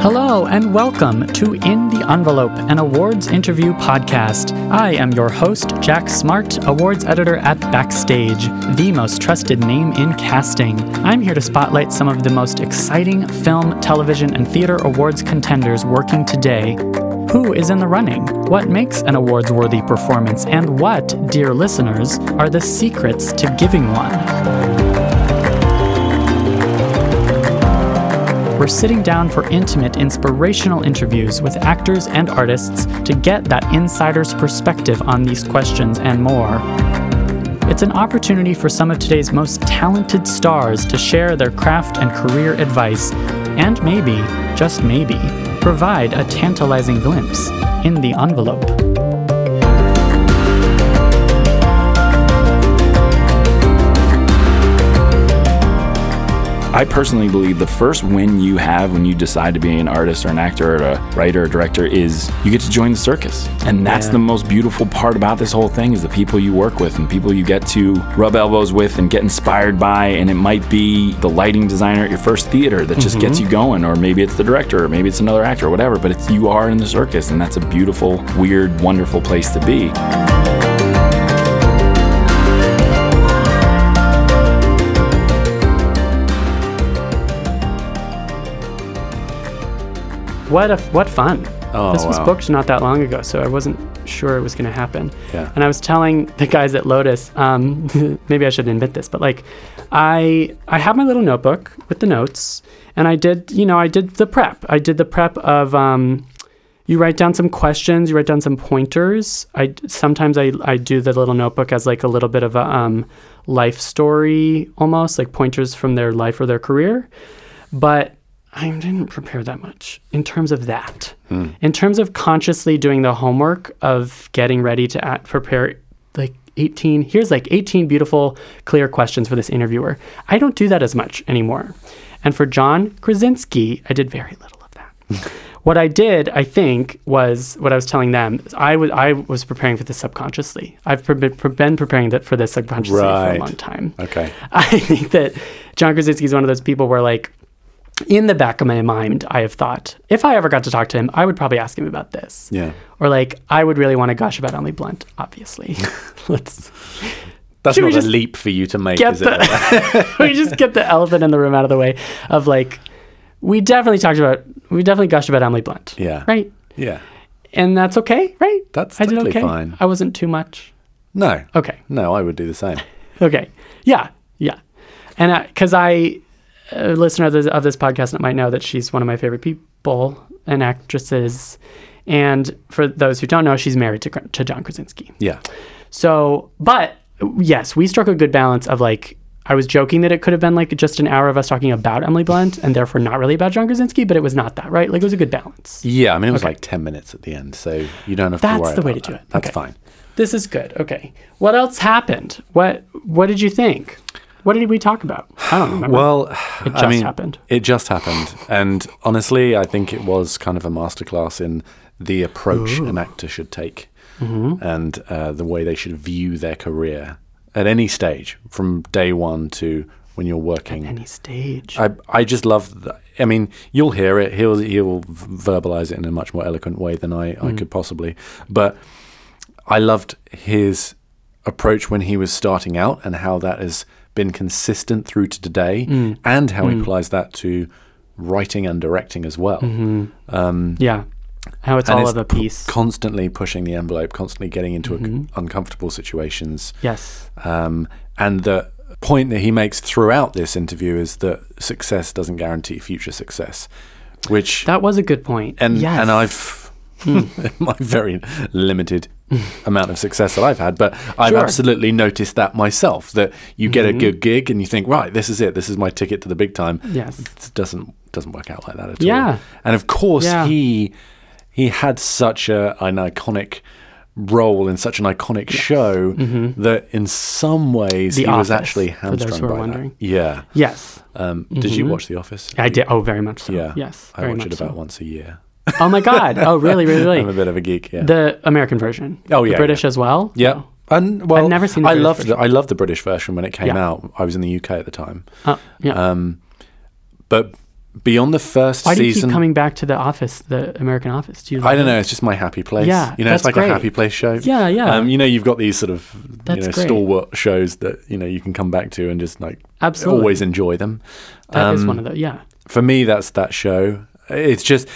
Hello and welcome to In the Envelope, an awards interview podcast. I am your host, Jack Smart, awards editor at Backstage, the most trusted name in casting. I'm here to spotlight some of the most exciting film, television, and theater awards contenders working today. Who is in the running? What makes an awards worthy performance? And what, dear listeners, are the secrets to giving one? We're sitting down for intimate, inspirational interviews with actors and artists to get that insider's perspective on these questions and more. It's an opportunity for some of today's most talented stars to share their craft and career advice, and maybe, just maybe, provide a tantalizing glimpse in the envelope. I personally believe the first win you have when you decide to be an artist or an actor or a writer or director is you get to join the circus. And that's Yeah. the most beautiful part about this whole thing is the people you work with and people you get to rub elbows with and get inspired by. And it might be the lighting designer at your first theater that just gets mm-hmm. you going, or maybe it's the director, or maybe it's another actor, or whatever. But it's you are in the circus, and that's a beautiful, weird, wonderful place to be. What a what fun! Oh, this was wow. booked not that long ago, so I wasn't sure it was going to happen. Yeah. And I was telling the guys at Lotus, um, maybe I shouldn't admit this, but like, I I have my little notebook with the notes, and I did you know I did the prep. I did the prep of um, you write down some questions, you write down some pointers. I sometimes I I do the little notebook as like a little bit of a um, life story almost like pointers from their life or their career, but I didn't prepare that much in terms of that. Hmm. In terms of consciously doing the homework of getting ready to at, prepare like 18, here's like 18 beautiful, clear questions for this interviewer. I don't do that as much anymore. And for John Krasinski, I did very little of that. what I did, I think, was what I was telling them. I was I was preparing for this subconsciously. I've pre- pre- been preparing that for this subconsciously for a long time. Okay. I think that John Krasinski is one of those people where, like, in the back of my mind, I have thought if I ever got to talk to him, I would probably ask him about this. Yeah. Or like, I would really want to gush about Emily Blunt. Obviously, let's That's not a leap for you to make, is it? we just get the elephant in the room out of the way. Of like, we definitely talked about we definitely gushed about Emily Blunt. Yeah. Right. yeah. And that's okay, right? That's I did totally okay. fine. I wasn't too much. No. Okay. No, I would do the same. Okay. Yeah. Yeah. And because I, a listener of this, of this podcast might know that she's one of my favorite people and actresses. And for those who don't know, she's married to, to John Krasinski. Yeah. So, but yes, we struck a good balance of like, I was joking that it could have been like just an hour of us talking about Emily Blunt and therefore not really about John Krasinski, but it was not that, right? Like it was a good balance. Yeah, I mean, it was Okay. like 10 minutes at the end, so you don't have That's to worry the way to do that. it. That's Okay. fine. This is good. Okay. What else happened? What What did you think? What did we talk about? I don't remember. Well, It I just mean, happened. It just happened. And honestly, I think it was kind of a masterclass in the approach an actor should take Mm-hmm. and uh, the way they should view their career at any stage, from day one to when you're working. At any stage. I, I just love that. I mean, you'll hear it. He'll he'll verbalize it in a much more eloquent way than I, I could possibly. But I loved his approach when he was starting out and how that is been consistent through to today, and how he applies that to writing and directing as well. yeah. How it's all it's of a p- piece. constantly pushing the envelope, constantly getting into Mm-hmm. a, uncomfortable situations. yes. Um, and the point that he makes throughout this interview is that success doesn't guarantee future success, which That was a good point. and yes. Hmm. and I've my very limited amount of success that I've had, but I've Sure. absolutely noticed that myself. That you get Mm-hmm. a good gig and you think, right, this is it. This is my ticket to the big time. Yes. it doesn't doesn't work out like that at Yeah. all. And of course, Yeah. he he had such a, an iconic role in such an iconic show that in some ways Mm-hmm. The he was Office, actually for those hamstrung by wondering. that. Yeah. Yes. Um, Did you watch The Office? I did. Oh, very much so. Yeah. Yes. I watch it about so. once a year. Oh my God. Oh, really, really, really. I'm a bit of a geek. Yeah. the American version. Oh, The yeah, British as well. Yeah. Oh. And well, I've never seen the I British loved version. the, I loved the British version when it came Yeah. out. I was in the UK at the time, Oh, yeah. um, but beyond the first Why do you season. keep coming back to the office, the American office? Do you? Like I don't it? know. It's just my happy place. Yeah, you know, it's like great. a happy place show. Yeah, yeah. Um, you know, you've got these sort of you That's know great. stalwart shows that you know you can come back to and just like Absolutely. always enjoy them. That is Um, one of the yeah. for me, that's that show. It's just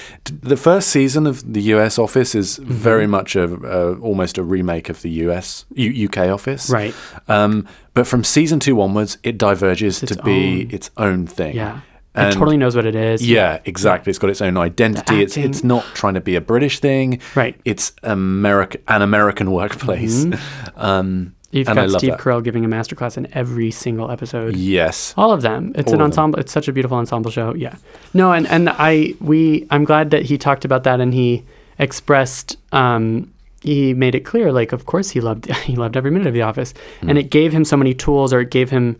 the first season of the US Office is Mm-hmm. very much a, a almost a remake of the US U, UK Office, Right. Um, but from season two onwards, it diverges It's to be its own thing. Yeah. And- it totally knows what it is. Yeah, exactly. It's got its own identity. It's it's not trying to be a British thing. Right. It's America, an American workplace. Um, You've and got Steve that. Carell giving a masterclass in every single episode. yes. All of them. It's All an ensemble. It's such a beautiful ensemble show. Yeah. No, and and I we I'm glad that he talked about that and he expressed um he made it clear like of course he loved he loved every minute of the office Hmm. and it gave him so many tools or it gave him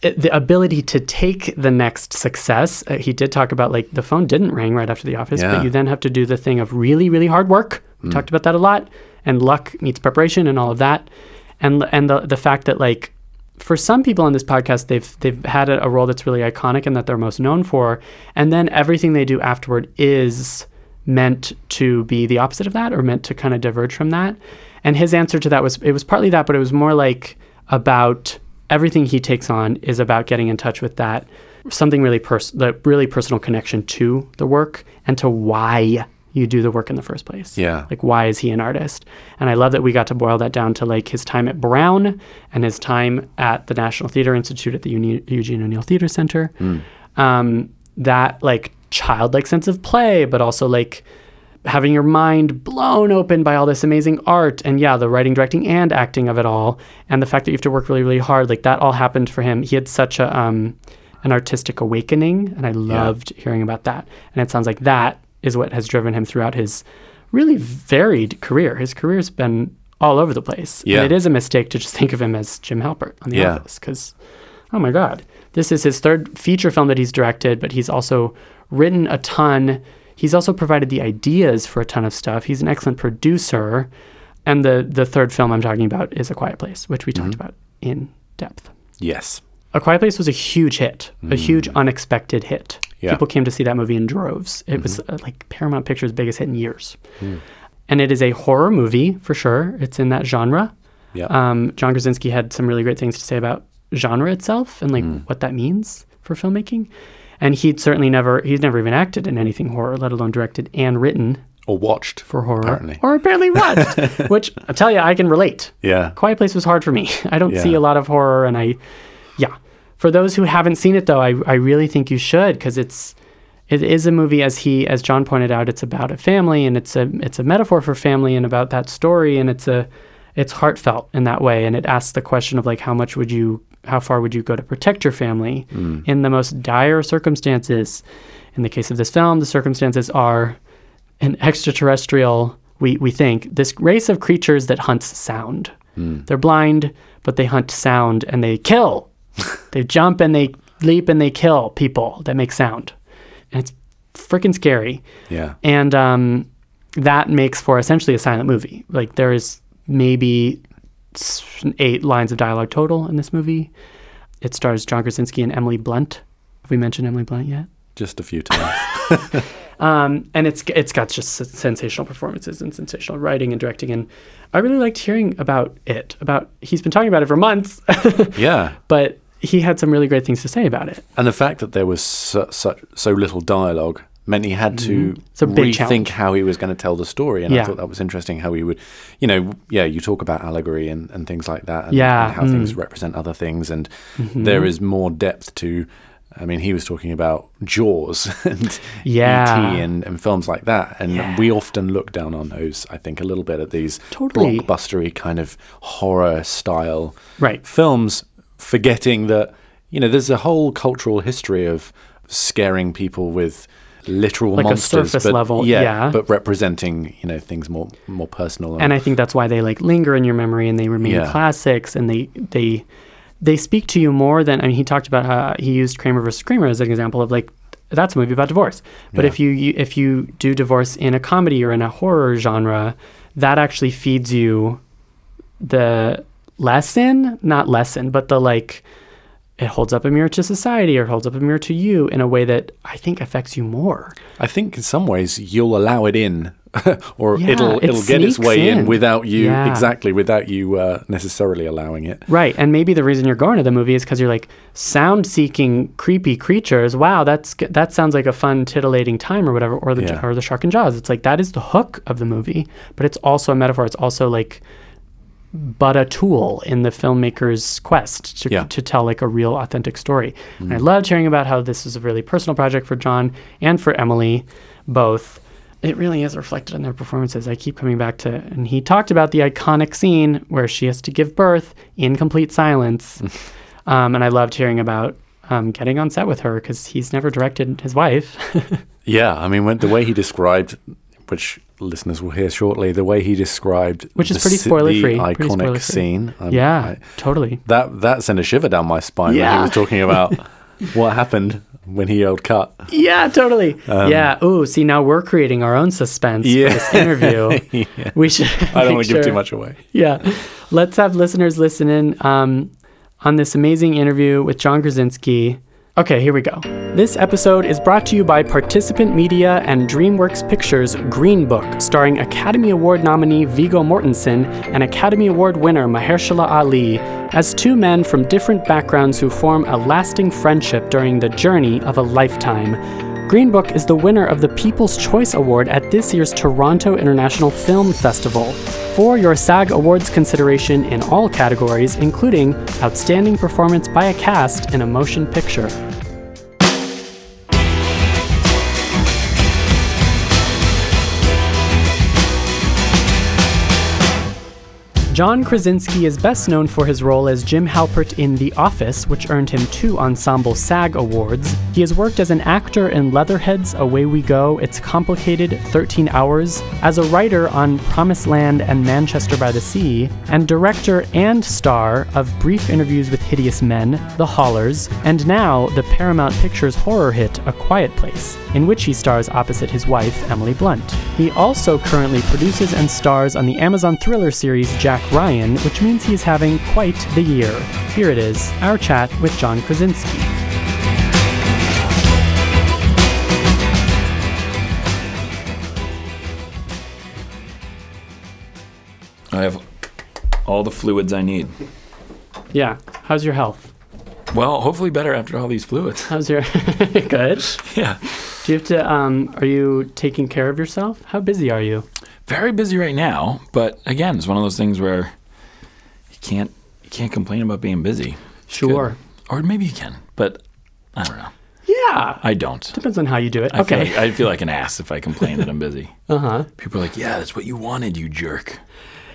the ability to take the next success. Uh, he did talk about like the phone didn't ring right after the office, Yeah. But you then have to do the thing of really really hard work. We talked about that a lot and luck meets preparation and all of that. And and the the fact that like for some people on this podcast, they've they've had a, role that's really iconic and that they're most known for, and then everything they do afterward is meant to be the opposite of that, or meant to kind of diverge from that. And his answer to that was it was partly that, but it was more like about everything he takes on is about getting in touch with that something really pers- the really personal connection to the work and to why you do the work in the first place. Yeah. Like why is he an artist? And I love that we got to boil that down to like his time at Brown and his time at the National Theater Institute at the Uni- Eugene O'Neill Theater Center. Um, that like childlike sense of play, but also like having your mind blown open by all this amazing art and yeah, the writing, directing, and acting of it all, and the fact that you have to work really, really hard. Like that all happened for him. He had such a um, an artistic awakening, and I loved hearing about that. And it sounds like that is what has driven him throughout his really varied career. His career's been all over the place. Yeah. And it is a mistake to just think of him as Jim Halpert on The Yeah. Office because, oh my God, this is his third feature film that he's directed, but he's also written a ton. He's also provided the ideas for a ton of stuff. He's an excellent producer. And the, the third film I'm talking about is A Quiet Place, which we talked mm-hmm. about in depth. Yes. A Quiet Place was a huge hit, a mm. huge unexpected hit. Yeah. People came to see that movie in droves. It was uh, like Paramount Pictures' biggest hit in years. And it is a horror movie for sure. It's in that genre. Yeah. Um, John Krasinski had some really great things to say about genre itself and like Hmm. what that means for filmmaking. And he'd certainly never, he's never even acted in anything horror, let alone directed and written or watched for horror. Apparently. Or apparently watched, which I tell you, I can relate. Yeah. Quiet Place was hard for me. I don't see a lot of horror, and I, yeah. For those who haven't seen it though, I, I really think you should because it's it is a movie as he as John pointed out. It's about a family and it's a it's a metaphor for family and about that story and it's a it's heartfelt in that way and it asks the question of like how much would you how far would you go to protect your family mm. in the most dire circumstances. In the case of this film, the circumstances are an extraterrestrial, we, we think, this race of creatures that hunts sound. Hmm. They're blind, but they hunt sound and they kill. they jump and they leap and they kill people that make sound. And it's freaking scary. Yeah. And um, that makes for essentially a silent movie. Like there is maybe eight lines of dialogue total in this movie. It stars John Krasinski and Emily Blunt. Have we mentioned Emily Blunt yet? Just a few times. Um, and it's it's got just sensational performances and sensational writing and directing, and I really liked hearing about it. About he's been talking about it for months, yeah. but he had some really great things to say about it. And the fact that there was su- such so little dialogue meant he had to a rethink challenge. how he was going to tell the story. And I thought that was interesting how he would, you know, yeah, you talk about allegory and, and things like that, and, Yeah, and how things mm. represent other things, and Mm-hmm. there is more depth to. I mean, he was talking about Jaws and Yeah. E.T. and, and films like that, and Yeah. we often look down on those. I think a little bit at these Totally. blockbustery kind of horror style Right. films, forgetting that you know there's a whole cultural history of scaring people with literal Like a monsters, surface but, level, yeah, yeah. but representing you know things more more personal. And I think that's why they like linger in your memory and they remain Yeah. classics and they they they speak to you more than I mean he talked about how he used Kramer versus Kramer as an example of like that's a movie about divorce. But Yeah. if you, you if you do divorce in a comedy or in a horror genre, that actually feeds you the lesson, not lesson, but the like it holds up a mirror to society or holds up a mirror to you in a way that I think affects you more. I think in some ways you'll allow it in, or Yeah, it'll it it'll get its way in. in. without you Yeah. exactly without you uh, necessarily allowing it. Right. And maybe the reason you're going to the movie is because you're like sound seeking creepy creatures. Wow, that's that sounds like a fun titillating time or whatever. Or the Yeah. or the shark and jaws. It's like that is the hook of the movie, but it's also a metaphor. It's also like but a tool in the filmmaker's quest to, Yeah. to tell like a real authentic story. And I loved hearing about how this is a really personal project for John and for Emily, both. It really is reflected in their performances. I keep coming back to, and he talked about the iconic scene where she has to give birth in complete silence. um, and I loved hearing about um, getting on set with her because he's never directed his wife. Yeah, I mean, when, the way he described, which listeners will hear shortly, the way he described, Which is pretty si- spoiler-free, the pretty iconic spoiler-free. scene. um, yeah, I- totally. that that sent a shiver down my spine when Yeah. he was talking about what happened when he yelled "cut." Yeah, totally. yeah. Ooh, see, now we're creating our own suspense Yeah. for this interview. We should. I don't want to give too much away. Yeah. Let's have listeners listen in um, on this amazing interview with John Krasinski. Okay, here we go. This episode is brought to you by Participant Media and DreamWorks Pictures' Green Book, starring Academy Award nominee Viggo Mortensen and Academy Award winner Mahershala Ali as two men from different backgrounds who form a lasting friendship during the journey of a lifetime. Green Book is the winner of the People's Choice Award at this year's Toronto International Film Festival. For your SAG Awards consideration in all categories, including Outstanding Performance by a Cast in a Motion Picture. John Krasinski is best known for his role as Jim Halpert in The Office, which earned him two Ensemble SAG Awards. He has worked as an actor in Leatherheads, Away We Go, It's Complicated, 13 Hours, as a writer on Promised Land and Manchester by the Sea, and director and star of Brief Interviews with Hideous Men, The Hollars, and now the Paramount Pictures horror hit A Quiet Place, in which he stars opposite his wife, Emily Blunt. He also currently produces and stars on the Amazon thriller series Jack Ryan, which means he is having quite the year. Here it is, our chat with John Krasinski. I have all the fluids I need. Yeah, how's your health? Well, hopefully better after all these fluids. How's your good? Yeah. Do you have to um are you taking care of yourself? How busy are you? Very busy right now, but again, it's one of those things where you can't you can't complain about being busy. Sure. Or maybe you can, but I don't know. Yeah. I don't. Depends on how you do it. I feel okay. like, I feel like an ass if I complain that I'm busy. Uh-huh. People are like, "Yeah, that's what you wanted, you jerk."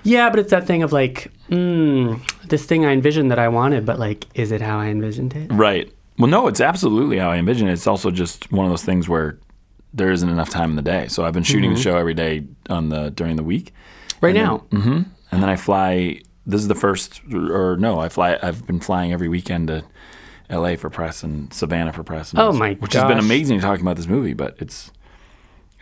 Yeah, but it's that thing of like, mm, this thing I envisioned that I wanted, but like, is it how I envisioned it? Right. Well, no, it's absolutely how I envisioned it. It's also just one of those things where there isn't enough time in the day. So I've been shooting the show every day on the during the week, Right And now. hmm and then I fly. This is the first, or no, I fly. I've been flying every weekend to L.A. for press and Savannah for press. And Oh my Which has been gosh. amazing talking about this movie, but it's.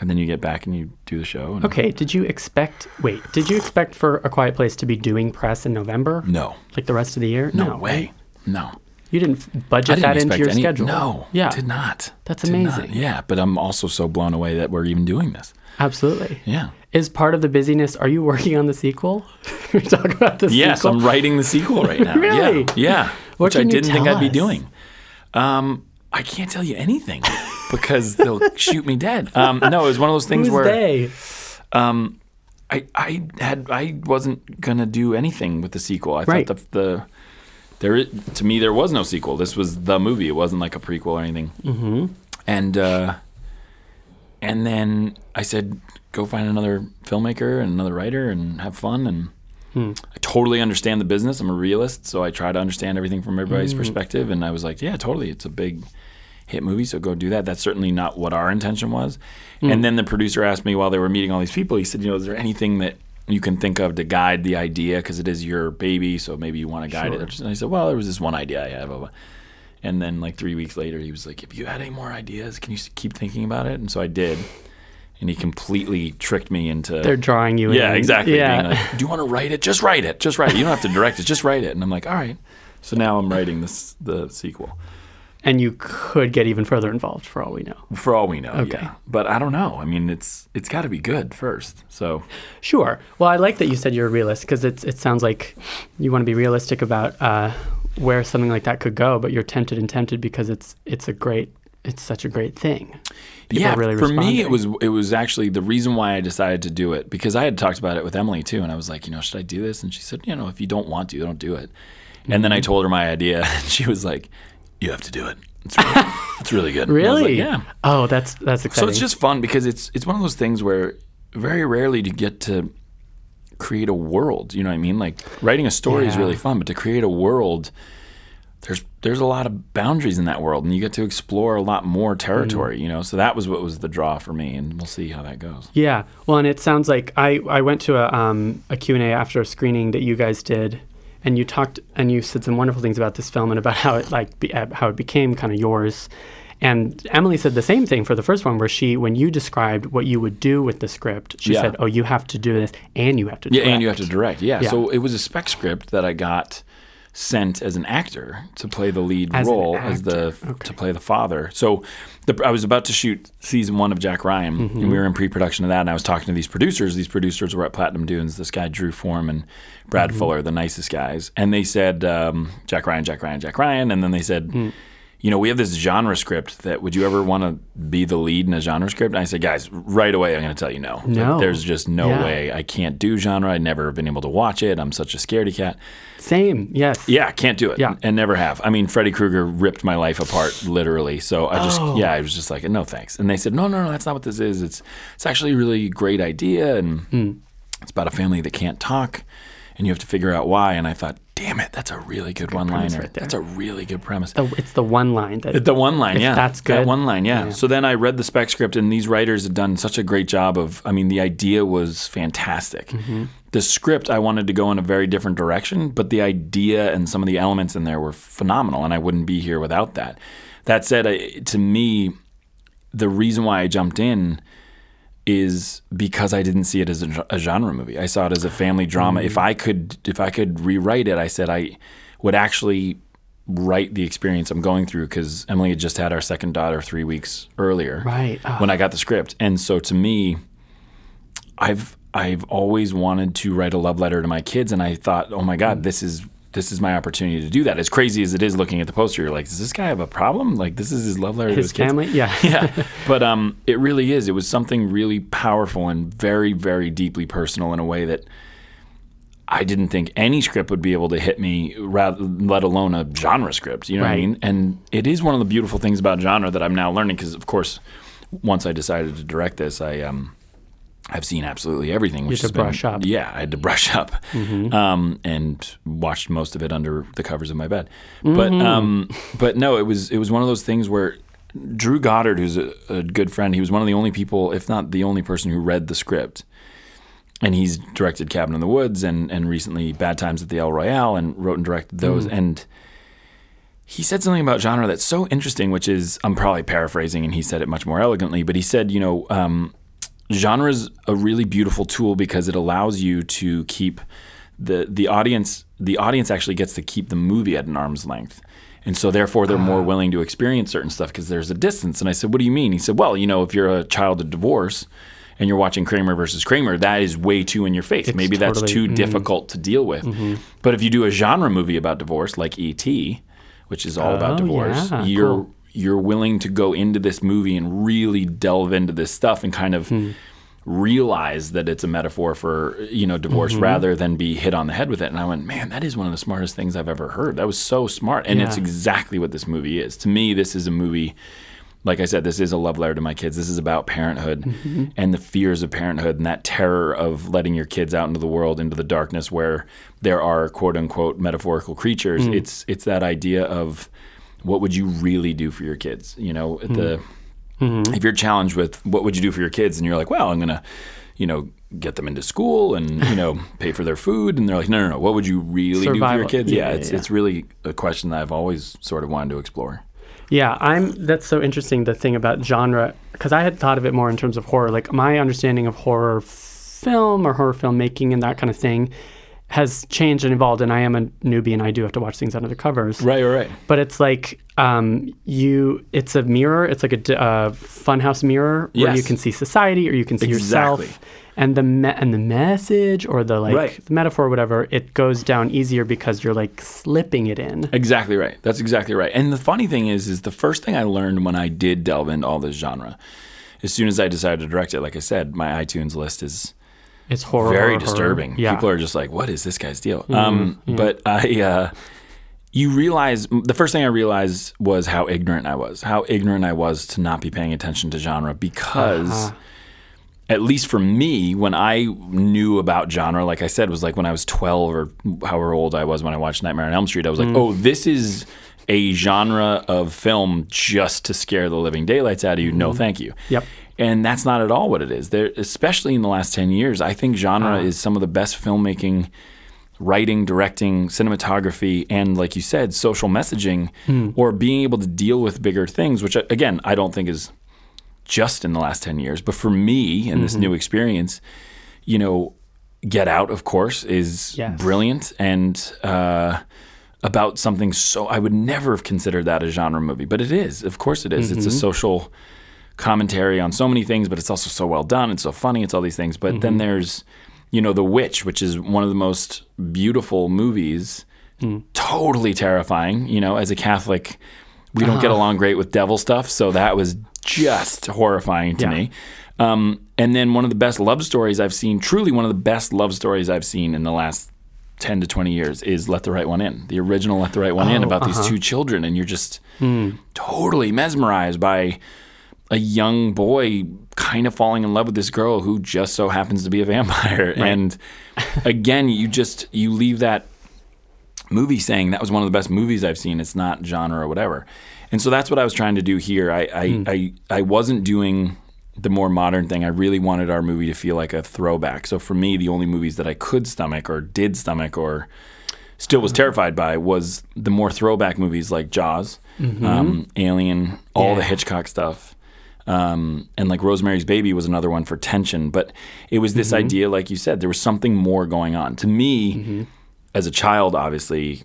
And then you get back and you do the show. And Okay, did you expect wait, did you expect for A Quiet Place to be doing press in November? No, Like the rest of the year? no, way, no. You didn't budget didn't that into your any. schedule. No, Yeah. did not. That's Did not. amazing. Yeah, but I'm also so blown away that we're even doing this. Absolutely. Yeah. Is part of the busyness are you working on the sequel? we talk about the sequel. Yes, sequel. I'm writing the sequel right now. Really? Yeah. Yeah. Which I didn't think tell I'd be doing. Um, I can't tell you anything because they'll shoot me dead. Um, no, it was one of those things Who's where they? um, I I had I wasn't gonna do anything with the sequel. I Right. thought the the there to me there was no sequel. This was the movie. It wasn't like a prequel or anything. Mm-hmm. And uh, and then I said, go find another filmmaker and another writer and have fun. And I totally understand the business. I'm a realist, so I try to understand everything from everybody's perspective. And I was like, yeah, totally. It's a big hit movie, so go do that. That's certainly not what our intention was. And then the producer asked me while they were meeting all these people, he said, you know, is there anything that you can think of to guide the idea because it is your baby, so maybe you want to guide it. And I said, well, there was this one idea I a, and then like three weeks later, he was like, "If you had any more ideas, can you keep thinking about it?" And so I did. And he completely tricked me into. They're drawing you yeah, in. exactly. Yeah. Being like, "Do you want to write it? Just write it. Just write it. You don't have to direct it. Just write it." And I'm like, "All right." So now I'm writing this the sequel. And you could get even further involved for all we know. For all we know, Okay. yeah. But I don't know. I mean, it's it's got to be good first. So Sure. Well, I like that you said you're a realist because it it sounds like you want to be realistic about uh, where something like that could go, but you're tempted and tempted because it's it's a great it's such a great thing. People yeah, really for me it was it was actually the reason why I decided to do it because I had talked about it with Emily too, and I was like, you know, should I do this? And she said, you know, if you don't want to, don't do it. And then I Mm-hmm. told her my idea, and she was like, you have to do it. It's really, it's really good. And was like, Really? yeah. Oh, that's that's exciting. So it's just fun because it's it's one of those things where very rarely do you get to create a world. You know what I mean? Like writing a story is really fun, but to create a world, there's there's a lot of boundaries in that world, and you get to explore a lot more territory. Mm. You know, so that was what was the draw for me, and we'll see how that goes. Yeah. Well, and it sounds like I, I went to a, um, a Q&A after a screening that you guys did and you talked and you said some wonderful things about this film and about how it like be, uh, how it became kind of yours. And Emily said the same thing for the first one where she when you described what you would do with the script, she Yeah. said, "Oh, you have to do this and you have to Yeah, and you have to direct. Yeah. Yeah. So it was a spec script that I got sent as an actor to play the lead As role as the actor. to play the father. So the, I was about to shoot season one of Jack Ryan, Mm-hmm. and we were in pre-production of that. And I was talking to these producers. These producers were at Platinum Dunes. This guy Drew Form and Brad Mm-hmm. Fuller, the nicest guys, and they said um, Jack Ryan, Jack Ryan, Jack Ryan, and then they said. Mm. You know, we have this genre script that would you ever want to be the lead in a genre script? And I said, guys, right away, I'm going to tell you no. No. there's just no Yeah. way I can't do genre. I'd never been able to watch it. I'm such a scaredy cat. Same. Yes. Yeah, can't do it. Yeah. And never have. I mean, Freddy Krueger ripped my life apart literally. So I just, Oh. yeah, I was just like, no thanks. And they said, no, no, no, that's not what this is. It's, it's actually a really great idea. And Hmm. it's about a family that can't talk and you have to figure out why. And I thought, damn it, that's a really good, one liner. right that's a really good premise. The, it's the one line that The one line, yeah. that's That good. one line, yeah. Yeah. So then I read the spec script, and these writers had done such a great job of. I mean, the idea was fantastic. Mm-hmm. The script, I wanted to go in a very different direction, but the idea and some of the elements in there were phenomenal, and I wouldn't be here without that. That said, I, to me, the reason why I jumped in is because I didn't see it as a, a genre movie. I saw it as a family drama. Mm. If I could, if I could rewrite it, I said I would actually write the experience I'm going through because Emily had just had our second daughter three weeks earlier, Right. Ah. When I got the script, and so to me, I've I've always wanted to write a love letter to my kids, and I thought, oh my God, this is this is my opportunity to do that. As crazy as it is, looking at the poster, you're like, does this guy have a problem? Like, this is his love letter to his his kids family. Yeah. yeah, but um, it really is. It was something really powerful and very, very deeply personal in a way that I didn't think any script would be able to hit me, rather, let alone a genre script. You know what I mean? And it is one of the beautiful things about genre that I'm now learning. Because of course, once I decided to direct this, I um, I've seen absolutely everything. Which had to has been- brush up. Yeah, I had to brush up, um, and watched most of it under the covers of my bed. But um, but no, it was it was one of those things where Drew Goddard, who's a, a good friend, he was one of the only people, if not the only person, who read the script. And he's directed Cabin in the Woods and and recently Bad Times at the El Royale and wrote and directed those. And he said something about genre that's so interesting, which is I'm probably paraphrasing, and he said it much more elegantly. But he said, you know, um, genre is a really beautiful tool because it allows you to keep the the audience. The audience actually gets to keep the movie at an arm's length. And so, therefore, they're more willing to experience certain stuff because there's a distance. And I said, "What do you mean?" He said, "Well, you know, if you're a child of divorce and you're watching Kramer versus Kramer, that is way too in your face. Maybe that's too mm. difficult to deal with. But if you do a genre movie about divorce, like E.T., which is all Oh, about divorce, yeah, you're cool. You're willing to go into this movie and really delve into this stuff and kind of Hmm. realize that it's a metaphor for you know divorce Mm-hmm. rather than be hit on the head with it and i went man that is one of the smartest things i've ever heard that was so smart and it's exactly what this movie is to me this is a movie like i said this is a love letter to my kids this is about parenthood Mm-hmm. and the fears of parenthood and that terror of letting your kids out into the world into the darkness where there are quote unquote metaphorical creatures Mm. it's it's that idea of what would you really do for your kids you know the Mm-hmm. if you're challenged with what would you do for your kids and you're like well i'm gonna you know get them into school and you know pay for their food and they're like no no no what would you really do for your kids Yeah, yeah, it's yeah. it's really a question that i've always sort of wanted to explore Yeah, I'm. That's so interesting. The thing about genre, because I had thought of it more in terms of horror. Like my understanding of horror film or horror filmmaking and that kind of thing has changed and evolved. And I am a newbie, and I do have to watch things under the covers. Right, right, right. But it's like um, you. It's a mirror. It's like a uh, funhouse mirror where you can see society or you can see Exactly. yourself. And the me- and the message or the like Right. the metaphor, or whatever, it goes down easier because you're like slipping it in. Exactly right. That's exactly right. And the funny thing is, is the first thing I learned when I did delve into all this genre, as soon as I decided to direct it, like I said, my iTunes list is It's horror. very horror, horror. disturbing. Yeah. People are just like, "What is this guy's deal?" um, But I, uh, you realize the first thing I realized was how ignorant I was, how ignorant I was to not be paying attention to genre because. Uh-huh. At least for me, when I knew about genre, like I said, was like when I was 12 or however old I was when I watched Nightmare on Elm Street. I was like, Mm. oh, this is a genre of film just to scare the living daylights out of you. No, thank you. Mm-hmm. Yep. And that's not at all what it is. There, especially in the last 10 years, I think genre Uh-huh. is some of the best filmmaking, writing, directing, cinematography, and like you said, social messaging Hmm. or being able to deal with bigger things, which again, I don't think is just in the last 10 years. But for me in Mm-hmm. this new experience, you know, Get Out, of course, is Yes. brilliant and uh, about something so I would never have considered that a genre movie, but it is. Of course, it is. It's a Mm-hmm. social commentary on so many things, but it's also so well done. It's so funny. It's all these things. But Mm-hmm. then there's, you know, The Witch, which is one of the most beautiful movies. Hmm. Totally terrifying. You know, as a Catholic, we don't get Uh-huh. along great with devil stuff, so that was just horrifying to Yeah. me. Um, and then one of the best love stories I've seen, truly one of the best love stories I've seen in the last 10 to 20 years is Let the Right One In. The original Let the Right One In Oh, about uh-huh. these two children. And you're just Hmm. totally mesmerized by a young boy kind of falling in love with this girl who just so happens to be a vampire. And again, you just, you leave that movie saying that was one of the best movies I've seen. It's not genre or whatever. And so that's what I was trying to do here. I, I, Hmm. I, I wasn't doing the more modern thing. I really wanted our movie to feel like a throwback. So for me, the only movies that I could stomach or did stomach or still was terrified by was the more throwback movies like Jaws, um, Alien, all the Hitchcock stuff. Um, and like Rosemary's Baby was another one for tension. But it was this idea, like you said, there was something more going on. To me, as a child, obviously,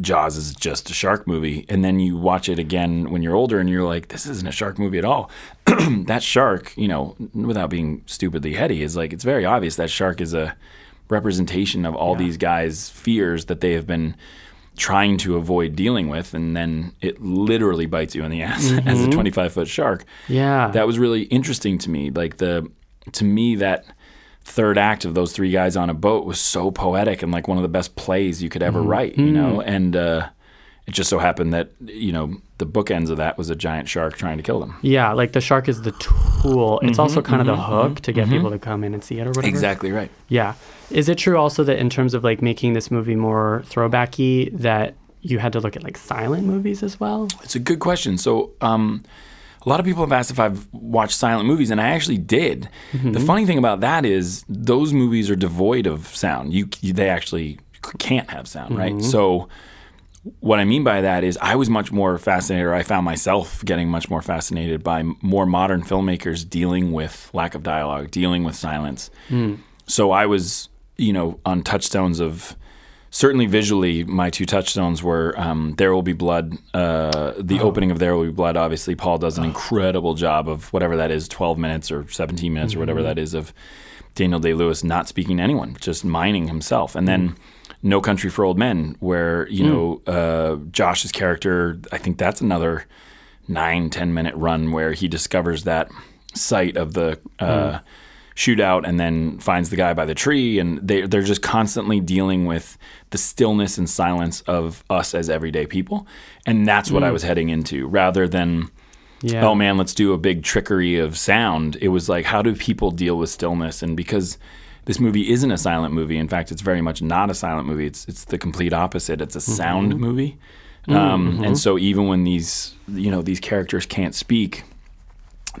Jaws is just a shark movie. And then you watch it again when you're older and you're like, this isn't a shark movie at all. that shark, you know, without being stupidly heady, is like, it's very obvious that shark is a representation of all these guys' fears that they have been trying to avoid dealing with. And then it literally bites you in the ass as a mm-hmm. 25 foot shark Yeah. that was really interesting to me. Like the to me that third act of those three guys on a boat was so poetic and like one of the best plays you could ever mm-hmm. write, you know. Mm-hmm. And uh, it just so happened that you know the bookends of that was a giant shark trying to kill them. yeah, like the shark is the tool. It's mm-hmm, also Mm-hmm, kind of the mm-hmm, hook mm-hmm, to get people to come in and see it or whatever. Exactly right. Yeah. Is it true also that in terms of like making this movie more throwbacky, that you had to look at like silent movies as well? It's a good question. So, um, a lot of people have asked if I've watched silent movies, and I actually did. The funny thing about that is those movies are devoid of sound. You, you they actually can't have sound, right? So, what I mean by that is I was much more fascinated, or I found myself getting much more fascinated by more modern filmmakers dealing with lack of dialogue, dealing with silence. Hmm. So I was, you know, on touchstones of certainly visually, my two touchstones were um, "There Will Be Blood." Uh, the uh-huh. opening of "There Will Be Blood." Obviously, Paul does an uh-huh. incredible job of whatever that is, twelve minutes or seventeen minutes or whatever mm-hmm. that is of Daniel Day Lewis not speaking to anyone, just mining himself, and then. Mm-hmm. No Country for Old Men, where you know uh, Josh's character. I think that's another nine ten minute run where he discovers that site of the uh, shootout and then finds the guy by the tree and they they're just constantly dealing with the stillness and silence of us as everyday people. And that's what I was heading into. Rather than Yeah. oh man let's do a big trickery of sound it was like how do people deal with stillness? And because this movie isn't a silent movie in fact it's very much not a silent movie it's it's the complete opposite it's a sound movie um, and so even when these you know these characters can't speak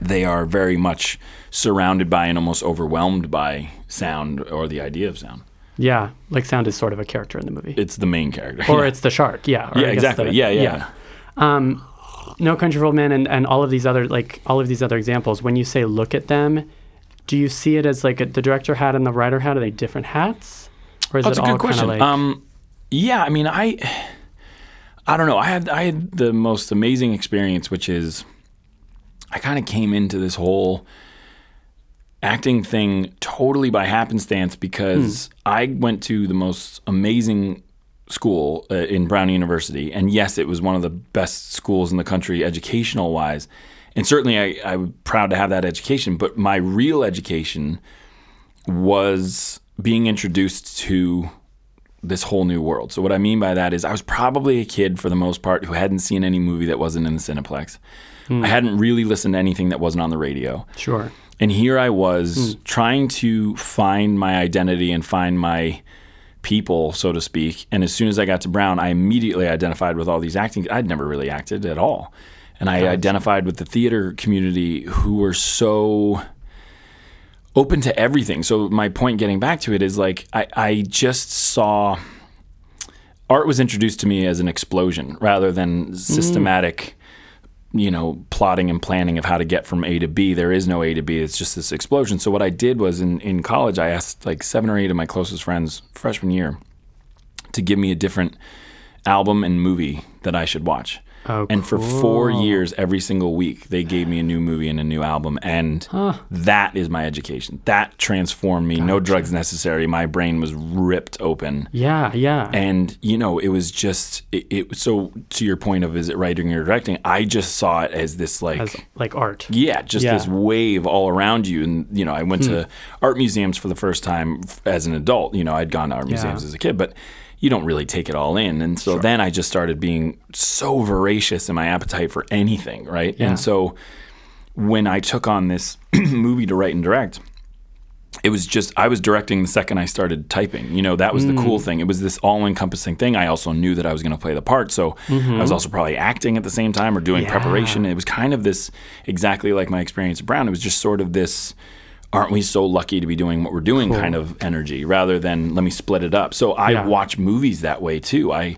they are very much surrounded by and almost overwhelmed by sound or the idea of sound. Yeah. Like sound is sort of a character in the movie. It's the main character. or yeah. it's the shark. Yeah. yeah, I exactly. the- yeah, yeah, Um, no Country for Old Men and, and all of these other like all of these other examples. When you say look at them, do you see it as like a, the director hat and the writer hat? Are they different hats? or is That's it a all good question. kind of like? um, yeah, I mean, I, I don't know. I had I had the most amazing experience, which is, I kind of came into this whole acting thing totally by happenstance because I went to the most amazing school uh, in Brown University, and yes, it was one of the best schools in the country, educational wise, and certainly I, I'm proud to have that education. But my real education was being introduced to this whole new world. So what I mean by that is I was probably a kid for the most part who hadn't seen any movie that wasn't in the Cineplex. Hmm. I hadn't really listened to anything that wasn't on the radio. sure. And here I was hmm. trying to find my identity and find my people, so to speak. And as soon as I got to Brown, I immediately identified with all these acting. I'd never really acted at all. And I identified with the theater community who were so open to everything. So my point getting back to it is like I, I just saw art was introduced to me as an explosion rather than systematic you know plotting and planning of how to get from a to b. There is no a to b. It's just this explosion. So what i did was in, in college i asked like seven or eight of my closest friends freshman year to give me a different album and movie that i should watch Oh, and for four years every single week they gave me a new movie and a new album. And that is my education. That transformed me. No drugs necessary. My brain was ripped open. Yeah, yeah. and you know it was just it, it so to your point of is it writing or directing? I just saw it as this like As like art. yeah just Yeah. this wave all around you. And you know i went to hmm. art museums for the first time as an adult. You know i'd gone to art museums as a kid. But you don't really take it all in and so then i just started being so voracious in my appetite for anything right Yeah. and so when i took on this movie to write and direct it was just I was directing the second I started typing. You know, that was the cool mm. thing. It was this all-encompassing thing. I also knew that I was going to play the part, so I was mm-hmm. also probably acting at the same time or doing Yeah. preparation. It was kind of this exactly like my experience at Brown. It was just sort of this aren't we so lucky to be doing what we're doing kind of energy rather than let me split it up. So I Yeah. watch movies that way too. I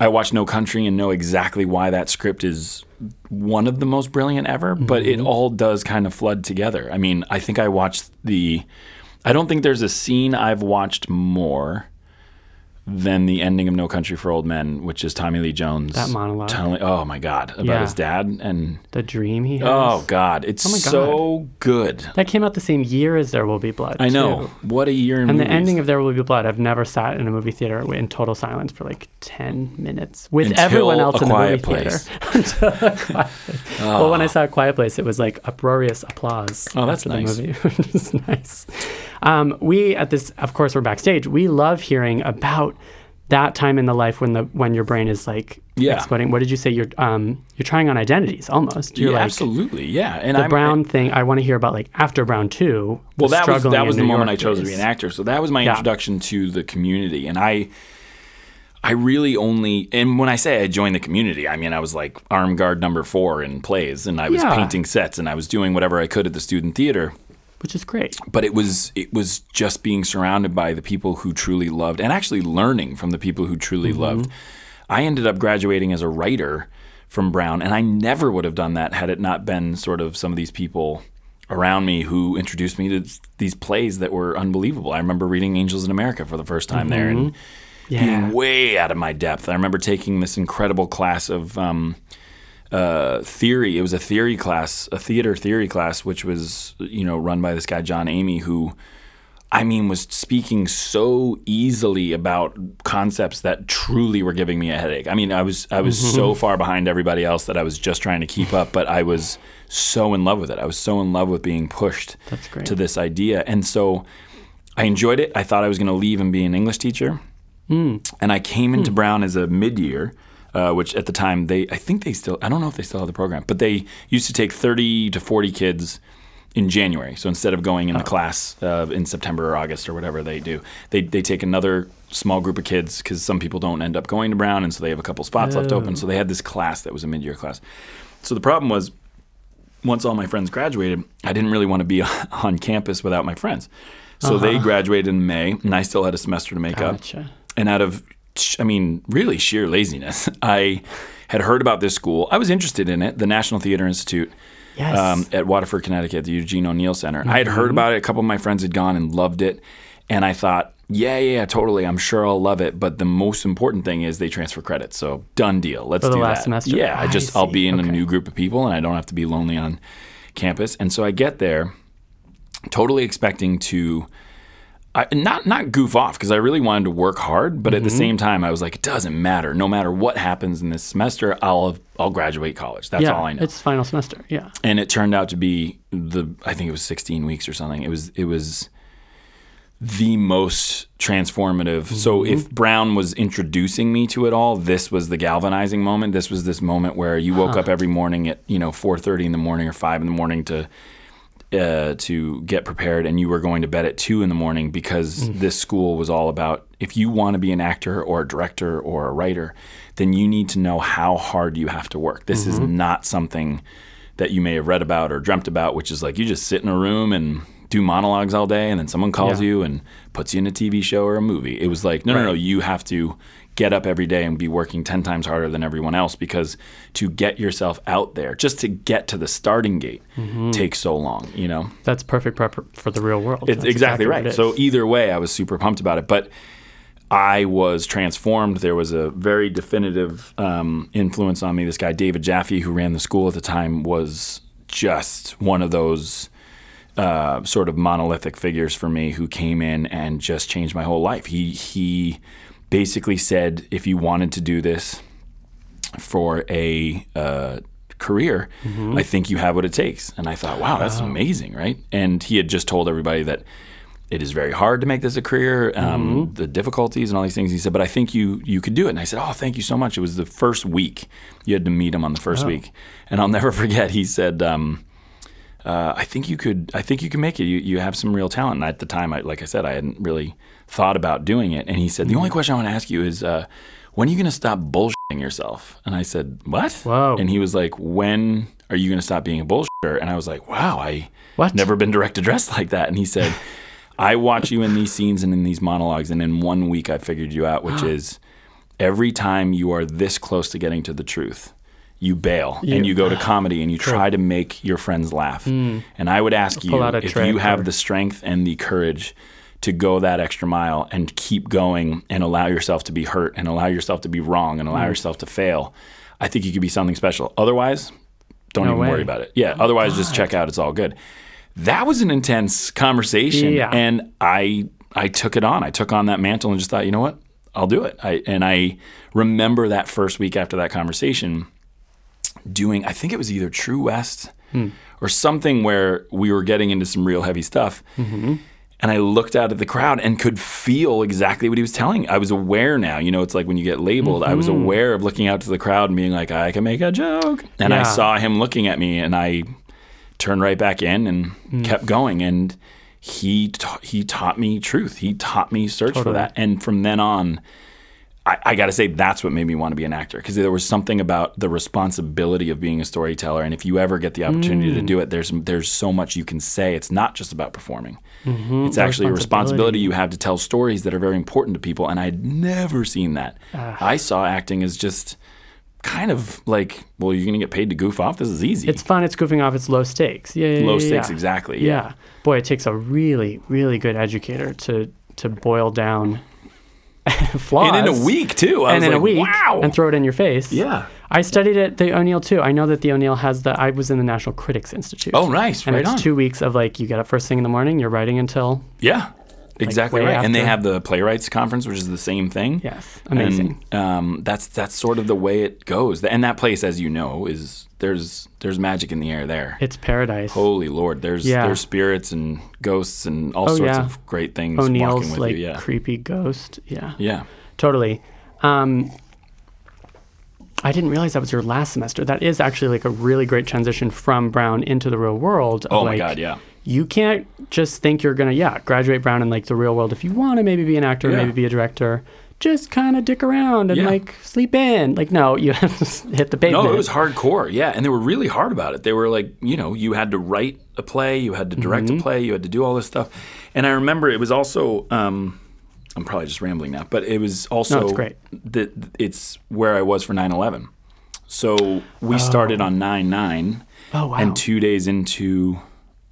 I watch No Country and know exactly why that script is one of the most brilliant ever, but it Mm-hmm. all does kind of flood together. I mean, I think I watched the I don't think there's a scene I've watched more than the ending of No Country for Old Men, which is Tommy Lee Jones That monologue. telling oh my god, about Yeah. his dad and The dream he has. oh god, it's Oh God. so good. That came out the same year as There Will Be Blood. I know. too. What a year in And the ending of There Will Be Blood, I've never sat in a movie theater in total silence for like 10 minutes with Until everyone else in the movie Place. theater. Until A Quiet Place. Ah. Well, when I saw A Quiet Place, it was like uproarious applause. Oh, that's nice. The movie, which is nice. Um, we, at this, of course, we're backstage. We love hearing about that time in the life when the when your brain is like Yeah. exploding. What did you say? You're um you're trying on identities almost. You're yeah, like absolutely. Yeah. And the I'm Brown thing. I want to hear about like after Brown two. Well, that was that was the New moment York I chose to be an actor. So that was my Yeah. introduction to the community, and I, I really only and when I say I joined the community, I mean I was like arm guard number four in plays, and I was Yeah. painting sets, and I was doing whatever I could at the student theater. Which is great. But it was it was just being surrounded by the people who truly loved, and actually learning from the people who truly Mm-hmm. loved. I ended up graduating as a writer from Brown, and I never would have done that had it not been sort of some of these people around me who introduced me to these plays that were unbelievable. I remember reading Angels in America for the first time there and Yeah. being way out of my depth. I remember taking this incredible class of um, uh, theory. It was a theory class, a theater theory class, which was you know run by this guy John Emigh, who I mean was speaking so easily about concepts that truly were giving me a headache. I mean, I was I was so far behind everybody else that I was just trying to keep up, but I was so in love with it. I was so in love with being pushed to this idea, and so I enjoyed it. I thought I was going to leave and be an English teacher. Hmm. And I came into Brown as a mid-year, uh, which at the time they, I think they still, I don't know if they still have the program, but they used to take 30 to 40 kids in January. So instead of going in the class uh, in September or August or whatever they do, they, they take another small group of kids because some people don't end up going to Brown, and so they have a couple spots left open. So they had this class that was a mid-year class. So the problem was, once all my friends graduated, I didn't really want to be on campus without my friends. So they graduated in May, and I still had a semester to make up. And out of, I mean, really sheer laziness, I had heard about this school. I was interested in it, the National Theater Institute Yes. um, at Waterford, Connecticut, the Eugene O'Neill Center. I had Mm-hmm. heard about it. A couple of my friends had gone and loved it. And I thought, yeah, yeah, yeah, totally. I'm sure I'll love it. But the most important thing is they transfer credits. So done deal. Let's For the do last that. semester? Yeah, I I just I'll be in Okay. a new group of people, and I don't have to be lonely on campus. And so I get there, totally expecting to. I, not not goof off because I really wanted to work hard, but at Mm-hmm. the same time I was like, it doesn't matter. No matter what happens in this semester, I'll I'll graduate college. That's yeah, all I know it's final semester. Yeah. and it turned out to be the I think it was 16 weeks or something. It was it was the most transformative. So if Brown was introducing me to it all, this was the galvanizing moment. This was this moment where you woke up every morning at you know 4:30 in the morning or 5 in the morning to uh, to get prepared, and you were going to bed at two in the morning because this school was all about if you want to be an actor or a director or a writer, then you need to know how hard you have to work. This is not something that you may have read about or dreamt about, which is like you just sit in a room and do monologues all day, and then someone calls Yeah. you and puts you in a TV show or a movie. It was like, no, no, no, you have to get up every day and be working 10 times harder than everyone else because to get yourself out there, just to get to the starting gate, takes so long, you know? That's perfect prep for the real world. It's That's exactly, what right. it So either way, I was super pumped about it. But I was transformed. There was a very definitive um, influence on me. This guy, David Jaffe, who ran the school at the time, was just one of those uh, sort of monolithic figures for me who came in and just changed my whole life. He he basically said, if you wanted to do this for a uh, career, I think you have what it takes. And I thought, wow, that's amazing, right? And he had just told everybody that it is very hard to make this a career, um, the difficulties and all these things. He said, but I think you you could do it. And I said, oh, thank you so much. It was the first week. You had to meet him on the first week, and I'll never forget. He said. Um, uh, I think you could. I think you can make it. You you have some real talent. And at the time, I like I said, I hadn't really thought about doing it. And he said, the only question I want to ask you is, uh, when are you going to stop bullshitting yourself? And I said, what? Whoa. And he was like, when are you going to stop being a bullshitter? And I was like, wow, I What? never been direct addressed like that. And he said, I watch you in these scenes and in these monologues, and in one week I figured you out, which is every time you are this close to getting to the truth, you bail and you go to comedy and you try to make your friends laugh. And I would ask you if you have or- the strength and the courage to go that extra mile and keep going and allow yourself to be hurt and allow yourself to be wrong and allow Hmm. yourself to fail, I think you could be something special. Otherwise, don't No even way. worry about it. Yeah, otherwise just check out. It's all good. That was an intense conversation, Yeah. and I I took it on. I took on that mantle and just thought, you know what, I'll do it. I and I remember that first week after that conversation, doing I think it was either True West or something where we were getting into some real heavy stuff. And I looked out at the crowd and could feel exactly what he was telling. I was aware now. You know, it's like when you get labeled. I was mm-hmm. aware of looking out to the crowd and being like, I can make a joke. And I saw him looking at me, and I turned right back in and mm. kept going. And he ta- he taught me truth. He taught me search for that. And from then on, I, I got to say that's what made me want to be an actor because there was something about the responsibility of being a storyteller, and if you ever get the opportunity Mm. to do it, there's there's so much you can say. It's not just about performing; it's the actually a responsibility you have to tell stories that are very important to people. And I'd never seen that. Ah. I saw acting as just kind of like, well, you're going to get paid to goof off. This is easy. It's fun. It's goofing off. It's low stakes. Yeah, yeah low yeah, stakes, yeah. exactly. Yeah. Boy, it takes a really, really good educator to to boil down flaws. And in a week too. I and was in like, a week, wow. and throw it in your face. Yeah. I studied at the O'Neill too. I know that the O'Neill has the. I was in the National Critics Institute. oh, nice. and right it's on. two weeks of like you get up first thing in the morning, you're writing until Yeah, exactly way right. And they have the playwrights conference, which is the same thing. yes, amazing. And, um, that's that's sort of the way it goes. And that place, as you know, is there's there's magic in the air there. it's paradise. Holy Lord, there's Yeah. there's spirits and ghosts and all Oh, sorts yeah. of great things walking O'Neill's with like you. Yeah, creepy ghost. Yeah, yeah. totally. Um, I didn't realize that was your last semester. That is actually like a really great transition from Brown into the real world. Oh my God, yeah. You can't just think you're gonna yeah graduate Brown in like the real world. If you want to maybe be an actor, Yeah. maybe be a director, just kind of dick around and Yeah. like sleep in. Like no, you have to hit the pavement. No, it was hardcore. Yeah, and they were really hard about it. They were like, you know, you had to write a play, you had to direct Mm-hmm. a play, you had to do all this stuff. And I remember it was also. Um, I'm probably just rambling now, but it was also No, it's great. that it's where I was for 9/11. So we started on 9/9, Oh wow. and two days into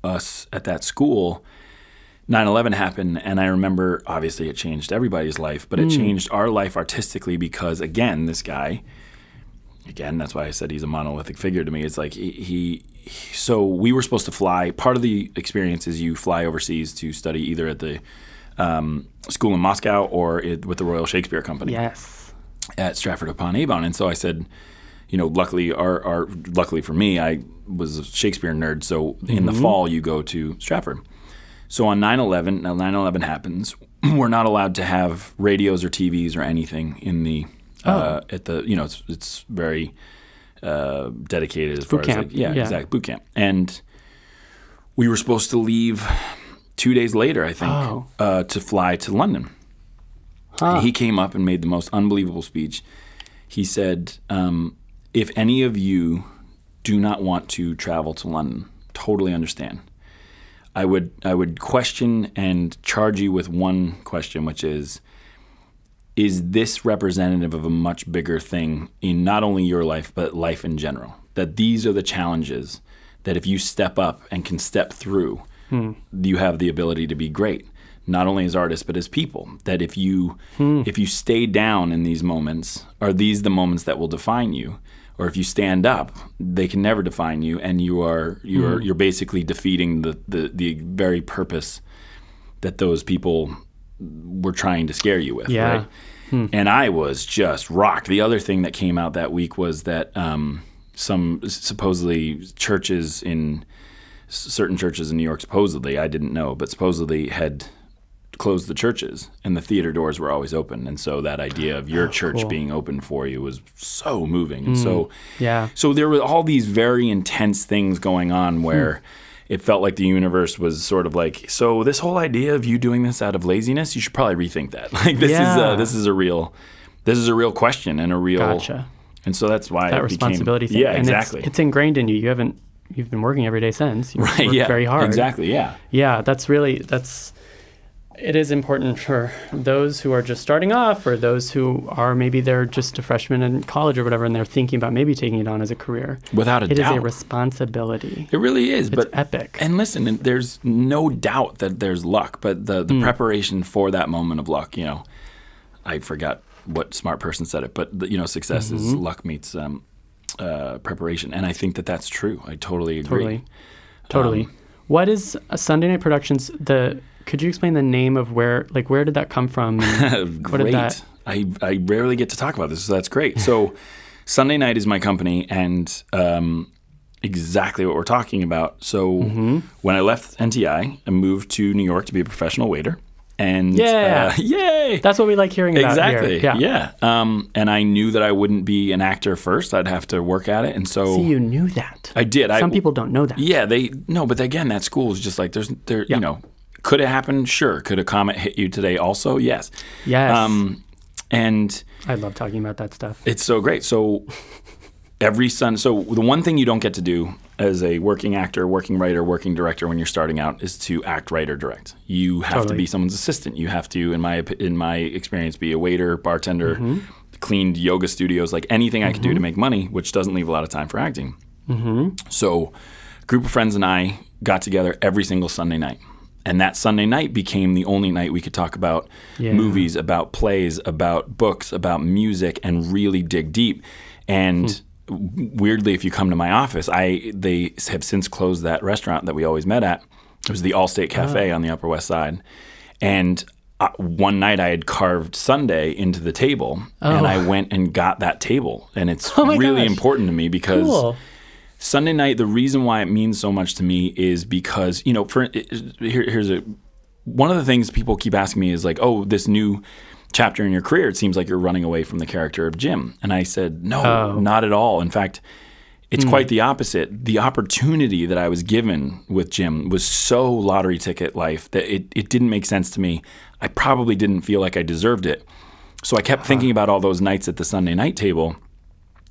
us at that school, 9/11 happened, and I remember obviously it changed everybody's life, but it changed our life artistically because again, this guy, again, that's why I said he's a monolithic figure to me. It's like he, he, he- so we were supposed to fly. Part of the experience is you fly overseas to study either at the um, school in Moscow or it, with the Royal Shakespeare Company Yes. at Stratford upon Avon. And so I said, you know, luckily, our, our luckily for me, I was a Shakespeare nerd. So in the fall, you go to Stratford. So on 9 11, now 9 11 happens, we're not allowed to have radios or TVs or anything in the, uh, at the, you know, it's, it's very uh, dedicated as far Boot as, camp, like, yeah, yeah. exactly, boot camp. And we were supposed to leave two days later, I think, Oh. uh, to fly to London. Huh. He came up and made the most unbelievable speech. He said, um, "If any of you do not want to travel to London, totally understand. I would I would question and charge you with one question, which is." Is this representative of a much bigger thing in not only your life, but life in general? That these are the challenges that if you step up and can step through, hmm. you have the ability to be great not only as artists but as people that if you hmm. if you stay down in these moments are these the moments that will define you or if you stand up they can never define you and you are you're you're basically defeating the, the the very purpose that those people were trying to scare you with Yeah. right and I was just rocked. The other thing that came out that week was that um, some supposedly churches in certain churches in New York, supposedly, I didn't know, but supposedly had closed the churches and the theater doors were always open. And so that idea of your church Oh, cool. Hmm. being open for you was so moving. And so, Yeah. so there were all these very intense things going on where. Hmm. It felt like the universe was sort of like, so this whole idea of you doing this out of laziness, you should probably rethink that. Like this is a, this is a real, this is a real question and a real, Gotcha. and so that's why That it responsibility became, thing. Yeah, and exactly. It's, it's ingrained in you. You haven't. You've been working every day since. You right. Yeah. very hard. Exactly. Yeah. Yeah, that's really that's. It is important for those who are just starting off, or those who are maybe they're just a freshman in college or whatever, and they're thinking about maybe taking it on as a career. Without a It is doubt. It is a responsibility. It really is, It's but epic. And listen, there's no doubt that there's luck, but the the preparation for that moment of luck, you know, I forgot what smart person said it, but you know, success is Mm-hmm. luck meets um, uh, preparation, and I think that that's true. I totally agree. Totally, totally. Um, what is Sunday Night Productions? The could you explain the name of where, like, where did that come from? great. did that? I, I rarely get to talk about this, so that's great. So, Sunday night is my company, and um, exactly what we're talking about. So, Mm-hmm. when I left NTI, I moved to New York to be a professional waiter. And Yeah. uh, yay! That's what we like hearing about exactly. here. Yeah. Um, and I knew that I wouldn't be an actor first. I'd have to work at it, and so See, you knew that. I did. Some I, people don't know that. yeah, they no, but again, that school is just like there's there. Yeah. You know, could it happen? Sure. Could a comet hit you today? Also, yes. Yes. Um, and I love talking about that stuff. it's so great. So every Sun. So the one thing you don't get to do as a working actor, working writer, working director when you're starting out is to act, write, or direct. You have to be someone's assistant. You have to, in my in my experience, be a waiter, bartender, Mm-hmm. cleaned yoga studios, like anything I could do to make money, which doesn't leave a lot of time for acting. Mm-hmm. So, a group of friends and I got together every single Sunday night. And that Sunday night became the only night we could talk about Yeah. movies, about plays, about books, about music, and really dig deep. And Hmm. weirdly, if you come to my office, I they have since closed that restaurant that we always met at. It was the Allstate Cafe Oh. on the Upper West Side. And uh, one night I had carved Sunday into the table, and Oh. I went and got that table. And it's Oh really gosh. important to me because. Cool. Sunday night, the reason why it means so much to me is because you know, for here, here's a one of the things people keep asking me is like, oh, this new chapter in your career, it seems like you're running away from the character of Jim, and I said, no, Oh. not at all. In fact, it's hmm. quite the opposite. The opportunity that I was given with Jim was so lottery ticket life that it, it didn't make sense to me. I probably didn't feel like I deserved it. So I kept thinking about all those nights at the Sunday night table,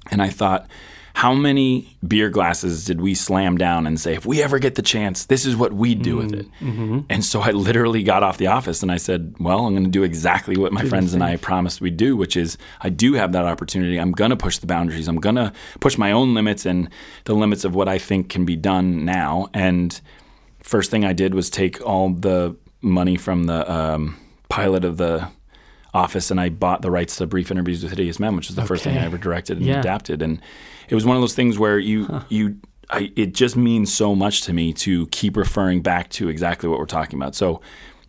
and I thought, how many beer glasses did we slam down and say, if we ever get the chance, this is what we'd do with it? And so I literally got off the office and I said, well, I'm going to do exactly what my friends and I promised we'd do, which is I do have that opportunity. I'm going to push the boundaries. I'm going to push my own limits and the limits of what I think can be done now. And first thing I did was take all the money from the um, pilot of the Office, and I bought the rights to Brief Interviews with Hideous Men, which is the first thing I ever directed and Yeah. adapted. And it was one of those things where you you I, it just means so much to me to keep referring back to exactly what we're talking about. So.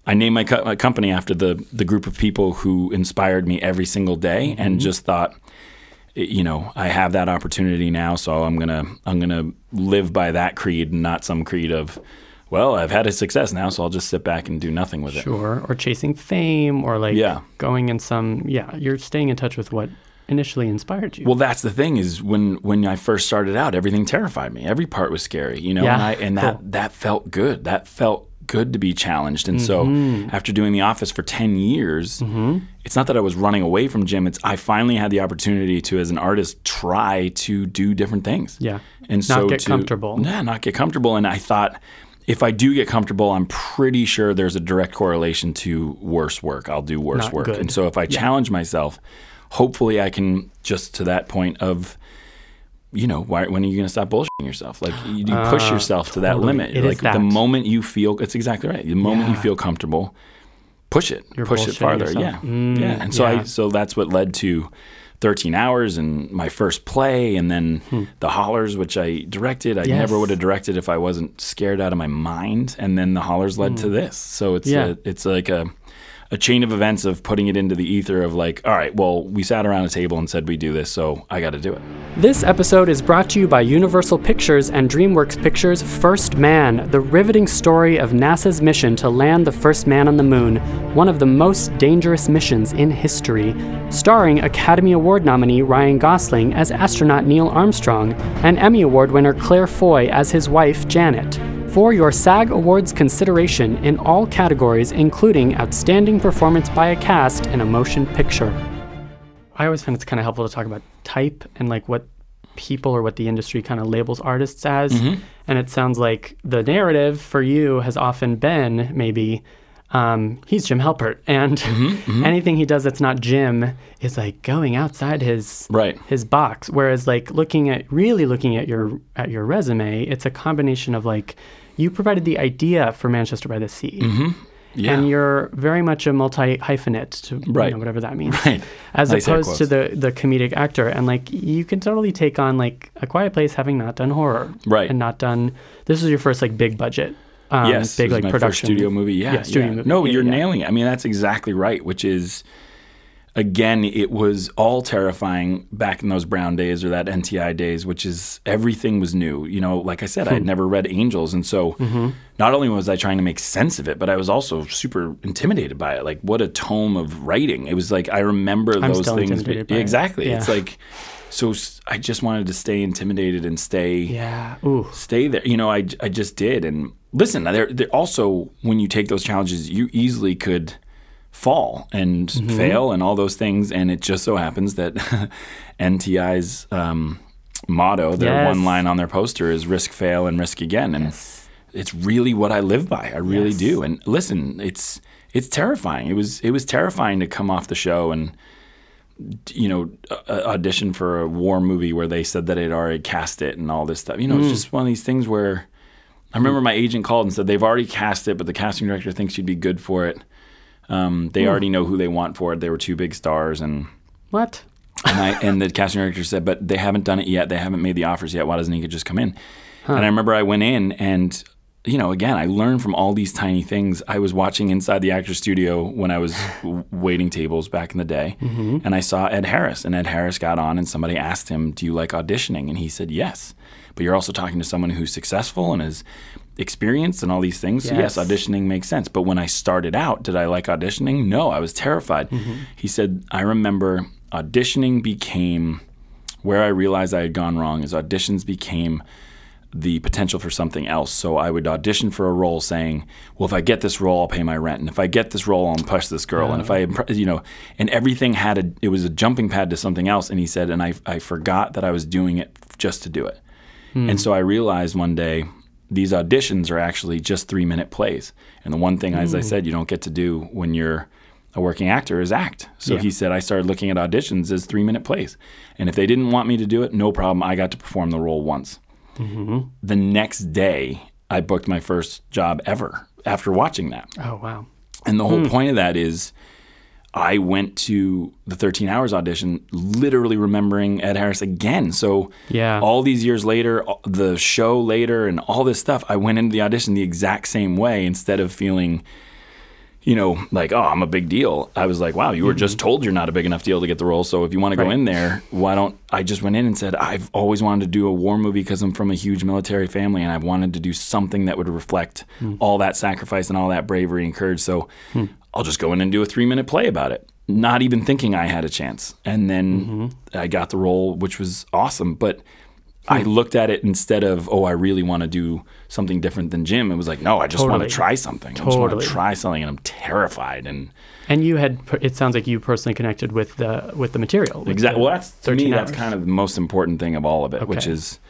I named my, co- my company after the the group of people who inspired me every single day, and mm-hmm. just thought, you know, I have that opportunity now, so I'm gonna I'm gonna live by that creed, and not some creed of, well, I've had a success now, so I'll just sit back and do nothing with it. Sure. Or chasing fame or like Yeah. going in some, yeah, you're staying in touch with what initially inspired you. Well, that's the thing is when when I first started out, everything terrified me. Every part was scary, you know, Yeah, and I and cool. that that felt good. That felt good to be challenged. And Mm-hmm. so after doing the office for 10 years, it's not that I was running away from Jim, it's I finally had the opportunity to as an artist try to do different things. Yeah. And Not so get to- comfortable. Yeah, not get comfortable and I thought if I do get comfortable, I'm pretty sure there's a direct correlation to worse work. I'll do worse Not work. good. And so if I challenge myself, hopefully I can just to that point of, you know, why, when are you going to stop bullshitting yourself? Like you, you push yourself to that Uh, limit. It like the that. moment you feel, it's exactly right. The moment you feel comfortable, push it, You're push it farther. yourself. Yeah, Mm, yeah. And so I, so that's what led to 13 hours and my first play, and then the Hollars, which I directed. I Hmm. Yes. never would have directed if I wasn't scared out of my mind. And then the Hollars led to this. So it's Hmm. Yeah. a, it's like a a chain of events of putting it into the ether of like, all right, well, we sat around a table and said we do this, so I got to do it. This episode is brought to you by Universal Pictures and DreamWorks Pictures' First Man, the riveting story of NASA's mission to land the first man on the moon, one of the most dangerous missions in history. Starring Academy Award nominee Ryan Gosling as astronaut Neil Armstrong and Emmy Award winner Claire Foy as his wife Janet. For your SAG Awards consideration in all categories, including Outstanding Performance by a Cast in a Motion Picture. I always find it's kind of helpful to talk about type and like what people or what the industry kind of labels artists as. Mm-hmm. And it sounds like the narrative for you has often been maybe um, he's Jim Halpert, and mm-hmm, mm-hmm. anything he does that's not Jim is like going outside his Right. his box. Whereas like looking at really looking at your at your resume, it's a combination of like you provided the idea for Manchester by the Sea. Yeah. And you're very much a multi hyphenate to you know, whatever that means. Right. As Nice opposed to the the comedic actor. And like you can totally take on like a quiet place having not done horror. Right. And not done this is your first like big budget. Um, yes, big like my production. first studio movie. Yeah, Yeah, studio yeah. movie. No, you're nailing it. I mean, that's exactly right. Which is, again, it was all terrifying back in those Brown days or that NTI days. Which is everything was new. You know, like I said, Hmm. I had never read Angels, and so Mm-hmm. not only was I trying to make sense of it, but I was also super intimidated by it. Like, what a tome of writing! It was like I remember I'm those things. by it. exactly. It's like. So I just wanted to stay intimidated and stay Yeah. Ooh. stay there. You know, I, I just did. And listen, there, there also when you take those challenges, you easily could fall and Mm-hmm. fail and all those things. And it just so happens that NTI's um, motto, their Yes. one line on their poster is "risk, fail, and risk again." And it's really what I live by. I really Yes. do. And listen, it's it's terrifying. It was it was terrifying to come off the show and you know, audition for a war movie where they said that they'd already cast it and all this stuff. You know, it's just one of these things where I remember my agent called and said they've already cast it, but the casting director thinks you'd be good for it. Um, they already know who they want for it. They were two big stars, and What? and I and the casting director said, but they haven't done it yet. They haven't made the offers yet. Why doesn't he could just come in? And I remember I went in and. You know, again, I learned from all these tiny things. I was watching inside the actor studio when I was waiting tables back in the day, and I saw Ed Harris. And Ed Harris got on, and somebody asked him, "Do you like auditioning?" And he said, "Yes." But you're also talking to someone who's successful and is experienced and all these things. So yes, Yes. auditioning makes sense. But when I started out, did I like auditioning? No, I was terrified. Mm-hmm. He said, I remember auditioning became where I realized I had gone wrong is auditions became the potential for something else. So I would audition for a role saying, well, if I get this role, I'll pay my rent. And if I get this role, I'll impress this girl. And if I, oh. impre- you know, and everything had a, it was a jumping pad to something else. And he said, and I, I forgot that I was doing it just to do it. Hmm. And so I realized one day these auditions are actually just three minute plays. And the one thing, as I mm. said, you don't get to do when you're a working actor is act. So Yeah. he said I started looking at auditions as three minute plays. And if they didn't want me to do it, no problem. I got to perform the role once. Mm-hmm. The next day, I booked my first job ever after watching that. Oh wow. And the whole hmm. point of that is I went to the 13 hours audition literally remembering Ed Harris again. So Yeah. all these years later, the show later and all this stuff, I went into the audition the exact same way instead of feeling you know, like, oh, I'm a big deal. I was like, wow, you were just told you're not a big enough deal to get the role. So if you want to go Mm-hmm. In there, why don't I just went in and said, I've always wanted to do a war movie because I'm from a huge military family and I wanted to do something that would reflect Hmm. all that sacrifice and all that bravery and courage. So I'll just go in and do a three minute play about it, not even thinking I had a chance. And then Mm-hmm. I got the role, which was awesome. But Hmm. I looked at it instead of, oh, I really want to do something different than Jim. It was like, no, I just want to try something. I just want Totally. to try something, and I'm terrified. And And you had it sounds like you personally connected with the with the material. with exactly, the well, that's to me, 13 that's kind of the most important thing of all of it, which is,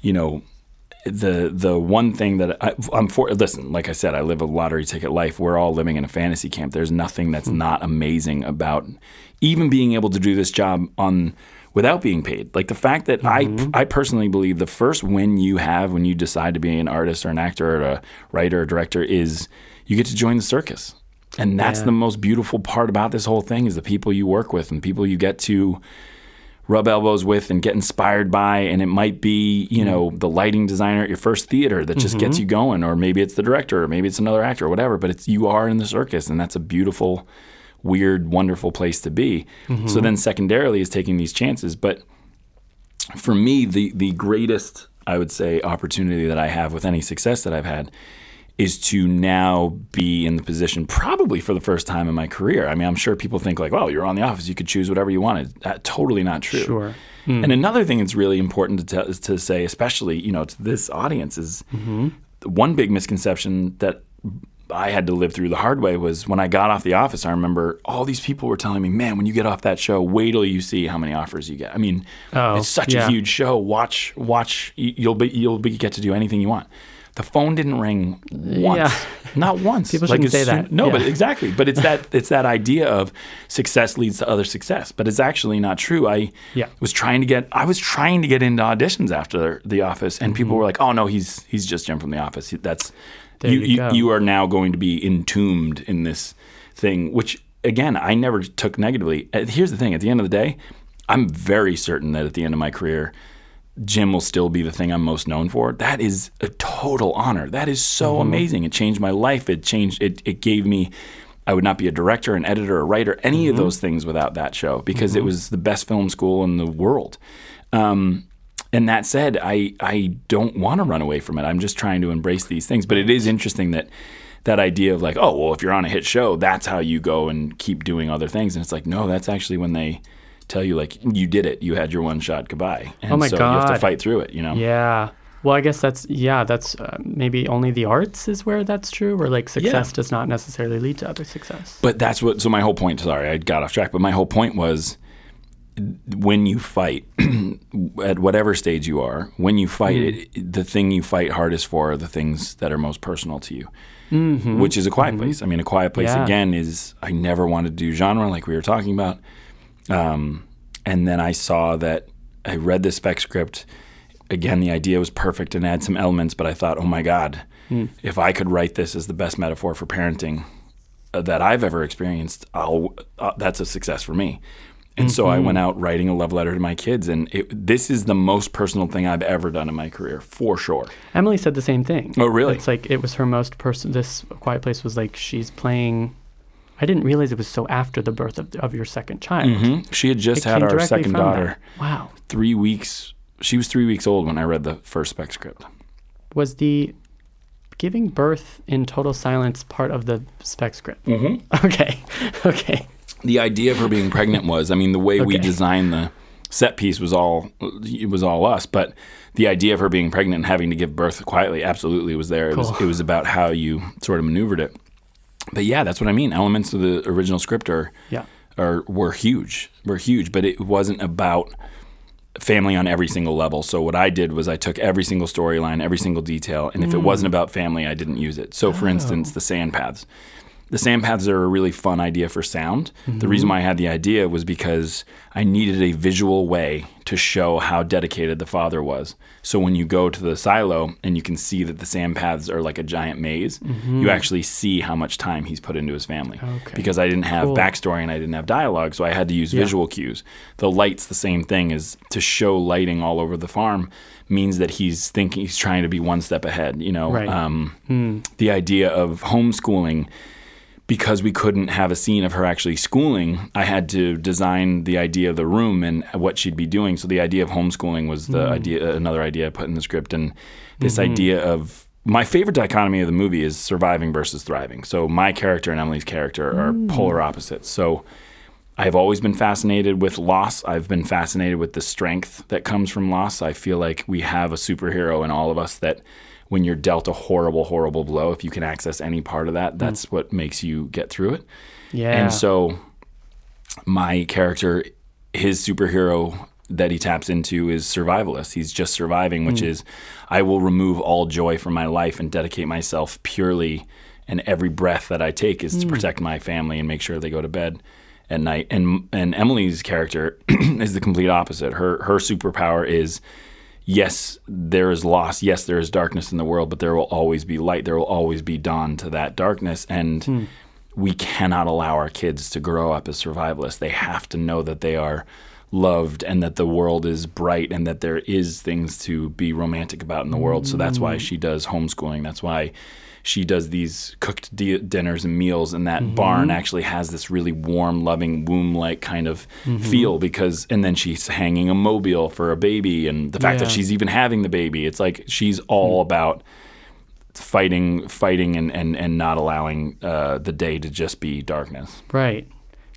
you know, the the one thing that I, I'm for. Listen, like I said, I live a lottery ticket life. We're all living in a fantasy camp. There's nothing that's Hmm. not amazing about even being able to do this job on without being paid. Like the fact that Mm-hmm. I I personally believe the first win you have when you decide to be an artist or an actor or a writer or director is you get to join the circus. And that's Yeah. the most beautiful part about this whole thing is the people you work with and people you get to rub elbows with and get inspired by and it might be you mm. know the lighting designer at your first theater that just gets mm-hmm. you going or maybe it's the director or maybe it's another actor or whatever but it's you are in the circus and that's a beautiful weird wonderful place to be. So mm-hmm. then secondarily is taking these chances but for me the the greatest i would say opportunity that i have with any success that i've had is to now be in the position probably for the first time in my career. I mean, I'm sure people think like, "Well, you're on the office, you could choose whatever you wanted." That totally not true. Sure. And hmm. another thing that's really important to tell, to say, especially you know to this audience, is mm-hmm. the one big misconception that I had to live through the hard way was when I got off the office. I remember all these people were telling me, "Man, when you get off that show, wait till you see how many offers you get." I mean, Oh, it's such yeah. a huge show. Watch, watch. You'll be you'll be get to do anything you want. The phone didn't ring once, Yeah. not once. People shouldn't as say soon- that. No, but exactly. But it's that it's that idea of success leads to other success. But it's actually not true. I Yeah. was trying to get I was trying to get into auditions after the office, and Mm-hmm. people were like, "Oh no, he's he's just Jim from the office. That's you you, you are now going to be entombed in this thing." Which again, I never took negatively. Uh, Here's the thing: at the end of the day, I'm very certain that at the end of my career. Jim will still be the thing I'm most known for. That is a total honor. That is so Mm-hmm. amazing. It changed my life. It changed. It, it gave me. I would not be a director, an editor, a writer, any Mm-hmm. of those things without that show because it was the best film school in the world. Um, and that said, I I don't want to run away from it. I'm just trying to embrace these things. But it is interesting that that idea of like, oh well, if you're on a hit show, that's how you go and keep doing other things. And it's like, no, that's actually when they tell you like you did it, you had your one shot, goodbye. Oh and Oh my so you have to fight through it. You know. Yeah. Well, I guess that's yeah. That's uh, maybe only the arts is where that's true, where like success does not necessarily lead to other success. But that's what. So my whole point. Sorry, I got off track. But my whole point was, when you fight, at whatever stage you are, when you fight, mm. it, the thing you fight hardest for are the things that are most personal to you. Mm-hmm. Which is a quiet mm-hmm. place. I mean, a quiet place Yeah. again is I never wanted to do genre like we were talking about. Um, and then I saw that I read the spec script. Again, the idea was perfect and had some elements, but I thought, oh my God, if I could write this as the best metaphor for parenting uh, that I've ever experienced, I'll, uh, that's a success for me. And so I went out writing a love letter to my kids, and it, this is the most personal thing I've ever done in my career, for sure. Emily said the same thing. Oh, really? It's like it was her most person. This quiet place was like she's playing. I didn't realize it was so after the birth of, of your second child. hmm She had just It had our second daughter. that. Wow. Three weeks. She was three weeks old when I read the first spec script. Was the giving birth in total silence part of the spec script? Mm-hmm. Okay. Okay. the idea of her being pregnant was, I mean, the way we designed the set piece was all it was all us, but the idea of her being pregnant and having to give birth quietly absolutely was there. It was Cool. it was about how you sort of maneuvered it. But yeah, that's what I mean. Elements of the original script are Yeah. are were huge, were huge, but it wasn't about family on every single level. So what I did was I took every single storyline, every single detail, and if it mm. wasn't about family, I didn't use it. So for oh. instance, the sand paths. The sand paths are a really fun idea for sound. The reason why I had the idea was because I needed a visual way to show how dedicated the father was. So when you go to the silo and you can see that the sand paths are like a giant maze, you actually see how much time he's put into his family. Okay. Because I didn't have Cool. backstory and I didn't have dialogue, so I had to use Yeah. visual cues. The light's the same thing as to show lighting all over the farm means that he's thinking he's trying to be one step ahead. You know, Right. um, the idea of homeschooling because we couldn't have a scene of her actually schooling, I had to design the idea of the room and what she'd be doing. So the idea of homeschooling was the hmm. idea, another idea I put in the script, and this mm-hmm. idea of my favorite dichotomy of the movie is surviving versus thriving. So my character and Emily's character are mm. polar opposites. So I've always been fascinated with loss. I've been fascinated with the strength that comes from loss. I feel like we have a superhero in all of us that when you're dealt a horrible, horrible blow, if you can access any part of that, mm. that's what makes you get through it. Yeah. And so my character, his superhero that he taps into is survivalist. He's just surviving, which mm. is I will remove all joy from my life and dedicate myself purely and every breath that I take is to mm. protect my family and make sure they go to bed at night. And and Emily's character is the complete opposite. Her her superpower is yes, there is loss. Yes, there is darkness in the world, but there will always be light. There will always be dawn to that darkness. And hmm. we cannot allow our kids to grow up as survivalists. They have to know that they are loved and that the world is bright and that there is things to be romantic about in the world. So that's why hmm. she does homeschooling. That's why she does these cooked di- dinners and meals and that mm-hmm. barn actually has this really warm loving womb like kind of mm-hmm. feel because and then she's hanging a mobile for a baby and the fact that she's even having the baby it's like she's mm-hmm. all about fighting fighting and and, and not allowing uh, the day to just be darkness Right.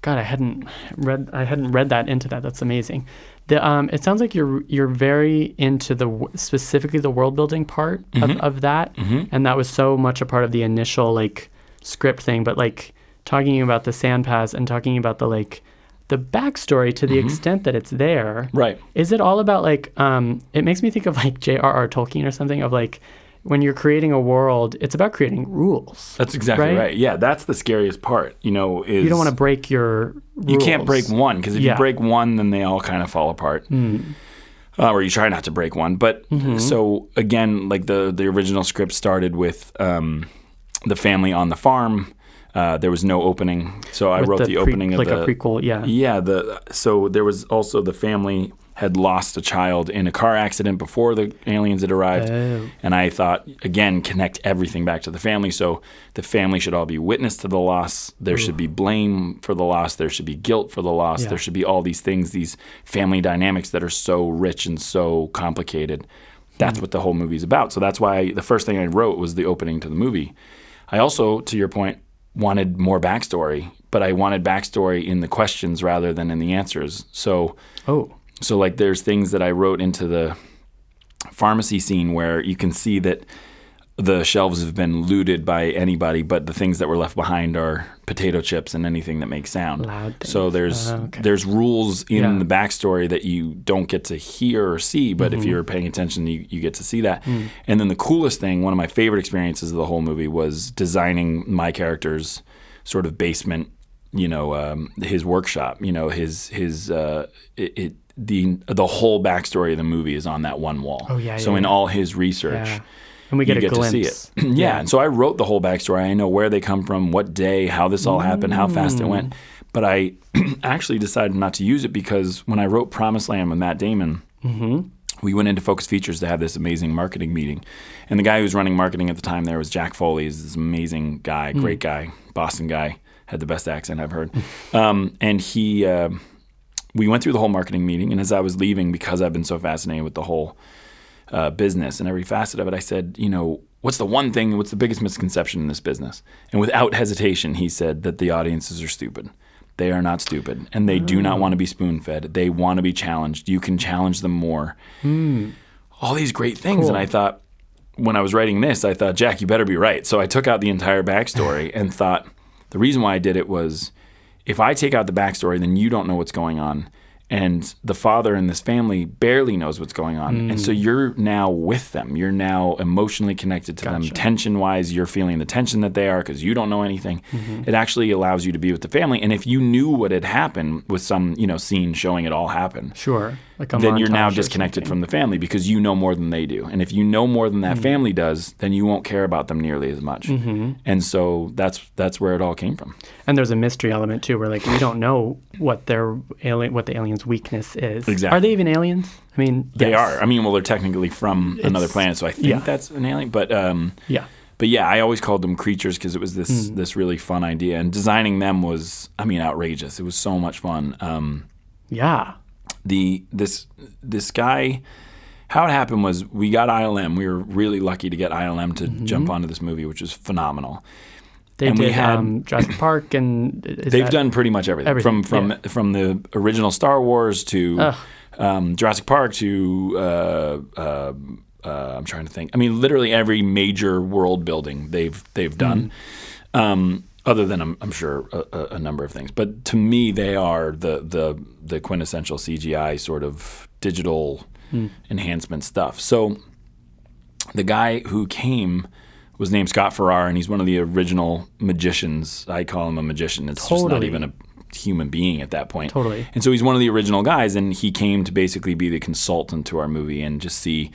God, I hadn't read I hadn't read that into that. That's amazing. The um, it sounds like you're you're very into the specifically the world building part of, of that, and that was so much a part of the initial like script thing. But like talking about the sand paths and talking about the like the backstory to the extent that it's there. right Is it all about like um it makes me think of like J.R.R. Tolkien or something of like when you're creating a world, it's about creating rules. that's exactly Right? right? yeah that's the scariest part you know is You don't want to break your you can't break one because if Yeah. you break one then they all kind of fall apart uh, or you try not to break one but so again like the the original script started with um, the family on the farm uh, there was no opening so i With wrote the, pre- opening like of the a prequel, yeah. Yeah, the so there was also the family had lost a child in a car accident before the aliens had arrived. Oh. And I thought again connect everything back to the family. So the family should all be witness to the loss. There should be blame for the loss. There should be guilt for the loss. Yeah. There should be all these things, these family dynamics that are so rich and so complicated. That's Hmm. what the whole movie's about. So that's why the first thing I wrote was the opening to the movie. I also, to your point, wanted more backstory, but I wanted backstory in the questions rather than in the answers. So, Oh, so like there's things that I wrote into the pharmacy scene where you can see that the shelves have been looted by anybody, but the things that were left behind are potato chips and anything that makes sound. So there's Ah, okay. there's rules in Yeah. the backstory that you don't get to hear or see, but Mm-hmm. if you're paying attention, you, you get to see that. Mm. And then the coolest thing, one of my favorite experiences of the whole movie was designing my character's sort of basement, you know, um, his workshop, you know, his his uh, it, it the the whole backstory of the movie is on that one wall. Oh, yeah, So yeah, in yeah. all his research, yeah. And we get you a get glimpse. to see it. yeah. And so I wrote the whole backstory. I know where they come from, what day, how this all happened, how fast it Mm. went. But I actually decided not to use it because when I wrote Promised Land with Matt Damon, Mm-hmm. we went into Focus Features to have this amazing marketing meeting. And the guy who was running marketing at the time there was Jack Foley. He's this amazing guy, great guy, Boston guy, had the best accent I've heard. um, and he, uh, we went through the whole marketing meeting. And as I was leaving, because I've been so fascinated with the whole uh, business and every facet of it, I said, you know, what's the one thing, what's the biggest misconception in this business? And without hesitation, he said that the audiences are stupid. They are not stupid, and they do not want to be spoon fed. They want to be challenged. You can challenge them more. All these great things. And I thought, when I was writing this, I thought, Jack, you better be right. So I took out the entire backstory and thought the reason why I did it was if I take out the backstory, then you don't know what's going on. And the father in this family barely knows what's going on and so you're now with them you're now emotionally connected to them tension wise you're feeling the tension that they are because you don't know anything Mm-hmm. it actually allows you to be with the family and if you knew what had happened with some you know scene showing it all happen Sure. Like then you're now disconnected from the family because you know more than they do. And if you know more than that Mm. family does, then you won't care about them nearly as much. Mm-hmm. And so that's that's where it all came from. And there's a mystery element too, where like we don't know what their alien, what the alien's weakness is. Exactly. Are they even aliens? I mean, They yes. are. I mean, well, they're technically from another planet, so I think yeah. that's an alien. But um, Yeah. but yeah, I always called them creatures because it was this this really fun idea, and designing them was, I mean, outrageous. It was so much fun. Um, Yeah. the this this guy how it happened was we got ILM. We were really lucky to get ILM to Mm-hmm. jump onto this movie, which was phenomenal. They And did we had- um, Jurassic Park, and They've done pretty much everything, Everything, from from from the original Star Wars to um, Jurassic Park to uh, uh, uh, I'm trying to think. I mean, literally every major world building they've they've done. Um, other than I'm, I'm sure a, a, a number of things, but to me they are the the the quintessential CGI sort of digital enhancement stuff. So the guy who came was named Scott Farrar, and he's one of the original magicians. I call him a magician. It's just not even a human being at that point. Totally. And so he's one of the original guys, and he came to basically be the consultant to our movie and just see,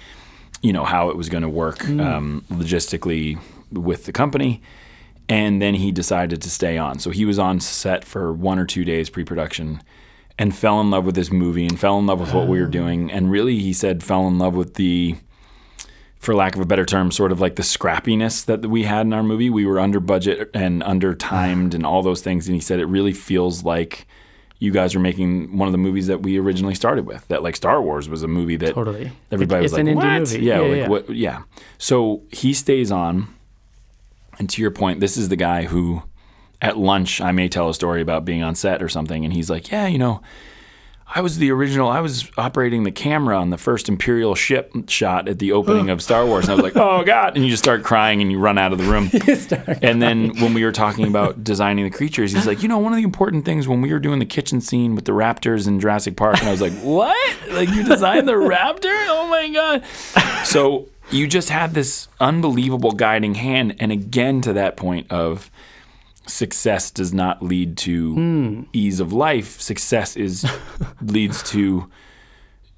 you know, how it was going to work Mm. um, logistically with the company. And then he decided to stay on. So he was on set for one or two days pre-production, and fell in love with this movie and fell in love with what Oh. we were doing. And really, he said, fell in love with the for lack of a better term, sort of like the scrappiness that we had in our movie. We were under budget and under timed and all those things. And he said it really feels like you guys are making one of the movies that we originally started with. That like Star Wars was a movie that Totally. everybody It's was like, an indie what? movie. Yeah, Yeah, like yeah. what? Yeah. So he stays on. And to your point, this is the guy who, at lunch, I may tell a story about being on set or something, and he's like, "Yeah, you know." I was the original. I was operating the camera on the first Imperial ship shot at the opening of Star Wars. And I was like, oh, God. And you just start crying and you run out of the room. and then when we were talking about designing the creatures, he's like, you know, one of the important things when we were doing the kitchen scene with the raptors in Jurassic Park, and I was like, what? Like, you designed the raptor? Oh, my God. So you just had this unbelievable guiding hand. And again, to that point of, success does not lead to ease of life. Success is leads to.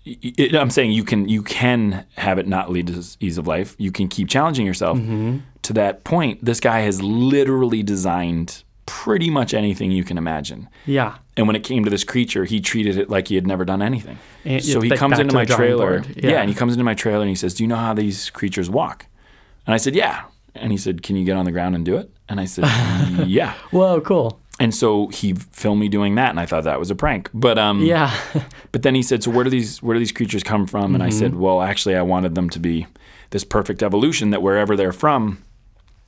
i I'm saying you can you can have it not lead to ease of life. You can keep challenging yourself. To that point, this guy has literally designed pretty much anything you can imagine. Yeah. And when it came to this creature, he treated it like he had never done anything. And so he comes into my trailer. Yeah. Yeah. and he comes into my trailer and he says, "Do you know how these creatures walk?" And I said, "Yeah." And he said, "Can you get on the ground and do it?" And I said, "Yeah." Whoa, cool. And so he filmed me doing that, and I thought that was a prank. But um, Yeah. But then he said, "So where do these where do these creatures come from?" And I said, Mm-hmm. "Well, actually, I wanted them to be this perfect evolution that wherever they're from,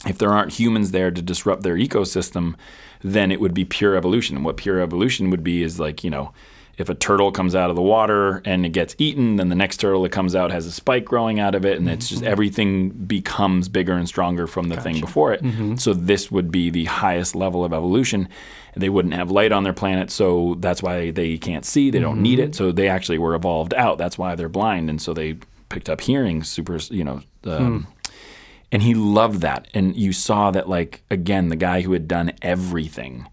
if there aren't humans there to disrupt their ecosystem, then it would be pure evolution. And what pure evolution would be is like you know." If a turtle comes out of the water and it gets eaten, then the next turtle that comes out has a spike growing out of it, and it's just Mm-hmm. everything becomes bigger and stronger from the thing before it. Mm-hmm. So this would be the highest level of evolution. They wouldn't have light on their planet, so that's why they can't see. They don't need it. So they actually were evolved out. That's why they're blind, and so they picked up hearing. Super, you know. Um, And he loved that, and you saw that, like again, the guy who had done everything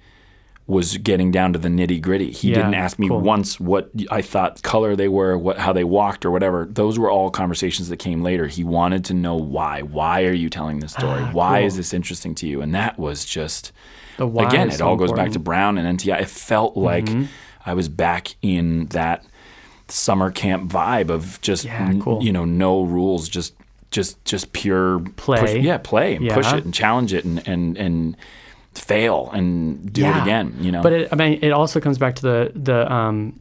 was getting down to the nitty gritty. He Yeah, didn't ask me cool. once what I thought color they were, what how they walked or whatever. Those were all conversations that came later. He wanted to know why. Why are you telling this story? Ah, why cool. is this interesting to you? And that was just again, it so all goes back to. Brown and NTI. It felt like Mm-hmm. I was back in that summer camp vibe of just Yeah, cool. you know no rules, just just just pure Play. push- yeah, play and push it and challenge it and and and fail and do it again. You know, But it, I mean, it also comes back to the the um,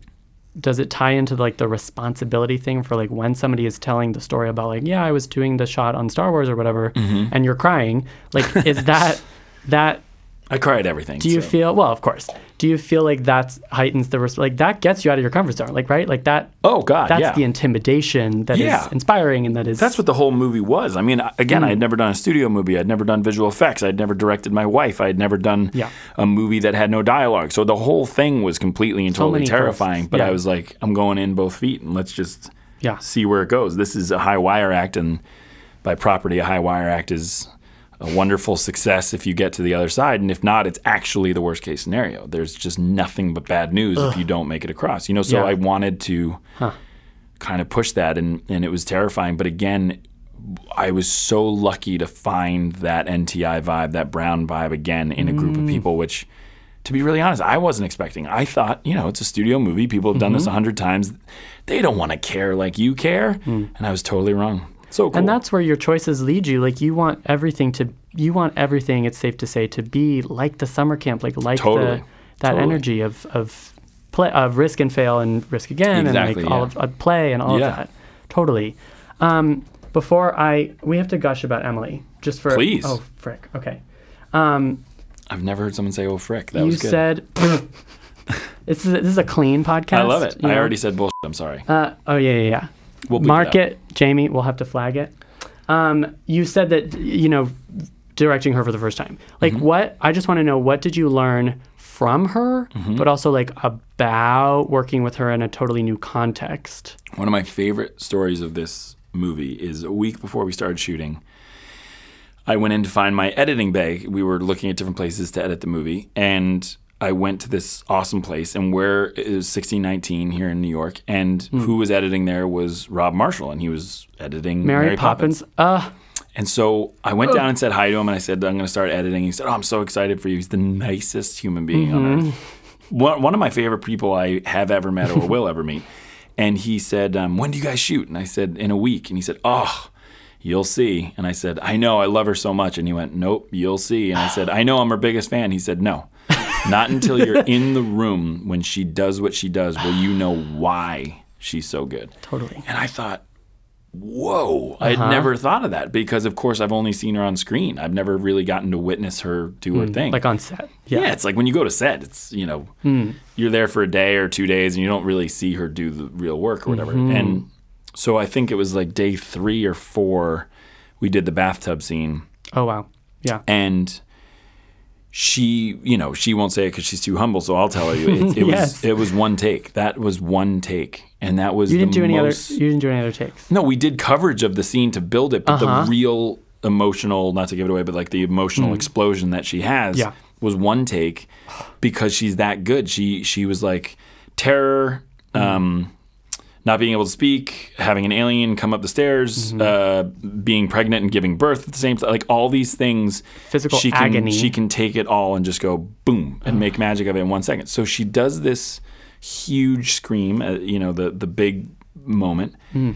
does it tie into like the responsibility thing for like when somebody is telling the story about like yeah I was doing the shot on Star Wars or whatever Mm-hmm. and you're crying like is that that I cry at everything. Do you so- feel well? Of course. Do you feel like that heightens the res- like that gets you out of your comfort zone? Like right, like that. Oh God, That's yeah. the intimidation that is Yeah. inspiring and that is. That's what the whole movie was. I mean, again, Hmm. I had never done a studio movie. I'd never done visual effects. I'd never directed my wife. I'd never done Yeah. a movie that had no dialogue. So the whole thing was completely and totally many terrifying. But. I was like, I'm going in both feet and let's just yeah. see where it goes. This is a high wire act, and by property, a high wire act is a wonderful success if you get to the other side, and if not, it's actually the worst case scenario. There's just nothing but bad news if you don't make it across. You know, so Yeah. I wanted to kind of push that, and and it was terrifying. But again. I was so lucky to find that NTI vibe, that brown vibe again in a group Mm. of people, which to be really honest, I wasn't expecting. I thought, you know, it's a studio movie. People have done Mm-hmm. this a hundred times. They don't want to care like you care. And I was totally wrong. So cool. And that's where your choices lead you. Like you want everything to, you want everything. It's safe to say to be like the summer camp, like like Totally. the that Totally. energy of of play of risk and fail and risk again Exactly, and like all of uh, play and all Yeah. of that. Totally. Um, before I, we have to gush about Emily just for. Please. Oh frick. Okay. Um, I've never heard someone say, "Oh frick." That you was good. said. this is a, this is a clean podcast. I love it. I know? already said bullshit. I'm sorry. Uh, oh yeah, yeah, yeah. We'll Mark it it, Jamie. We'll have to flag it. Um, you said that you know, directing her for the first time. Like, Mm-hmm. what? I just want to know what did you learn from her, Mm-hmm. but also like about working with her in a totally new context. One of my favorite stories of this movie is a week before we started shooting. I went in to find my editing bay. We were looking at different places to edit the movie, and I went to this awesome place. And where it was 1619 here in New York, and Hmm. who was editing there was Rob Marshall, and he was editing Mary, Mary, Poppins. Uh, And so I went down and said hi to him, and I said, I'm going to start editing. He said, Oh, I'm so excited for you. He's the nicest human being on earth. One, one of my favorite people I have ever met or will ever meet. And he said, um, When do you guys shoot? And I said, In a week. And he said, Oh, you'll see. And I said, I know, I love her so much. And he went, Nope, you'll see. And I said, I know, I'm her biggest fan. He said, No. Not until you're in the room when she does what she does will you know why she's so good. totally. And I thought, whoa, I'd Uh-huh. never thought of that because, of course, I've only seen her on screen. I've never really gotten to witness her do her thing. Hmm. Like on set. yeah. Yeah. It's like when you go to set, it's, you know, you're there for a day or two days and you don't really see her do the real work or whatever. Mm-hmm. And so I think it was like day three or four, we did the bathtub scene Oh wow. Yeah. and she you know she won't say it because she's too humble so i'll tell you it, it Yes. was it was one take that was one take and that was You didn't do any most, other. You didn't do any other takes. no we did coverage of the scene to build it but Uh-huh. the real emotional not to give it away but like the emotional explosion that she has. Yeah. was one take because she's that good she she was like terror Hmm. um not being able to speak, having an alien come up the stairs, Mm-hmm. uh, being pregnant and giving birth at the same time, like all these things. Physical she can, agony. She can take it all and just go boom and make magic of it in one second. So she does this huge scream, uh, you know, the the big moment, Hmm.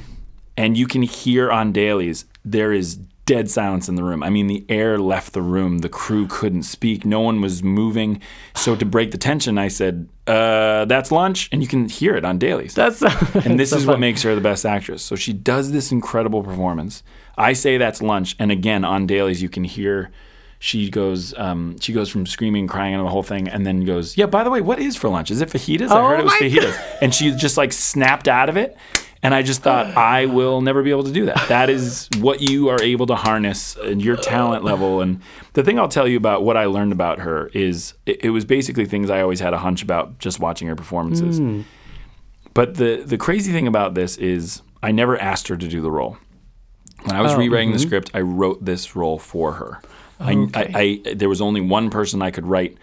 and you can hear on dailies there is dead silence in the room. I mean, the air left the room. The crew couldn't speak. No one was moving. So to break the tension, I said, uh, "That's lunch," and you can hear it on dailies That's and this so is what makes her the best actress. So she does this incredible performance. I say that's lunch, and again on dailies you can hear she goes um, she goes from screaming, crying, and the whole thing, and then goes, "Yeah, by the way, what is for lunch? Is it fajitas? I Oh heard it was my fajitas." And she just like snapped out of it. And I just thought I will never be able to do that. That is what you are able to harness and your talent level. And the thing I'll tell you about what I learned about her is it, it was basically things I always had a hunch about just watching her performances. But the the crazy thing about this is I never asked her to do the role. When I was Oh, rewriting the script, I wrote this role for her. Okay. I, I, I there was only one person I could write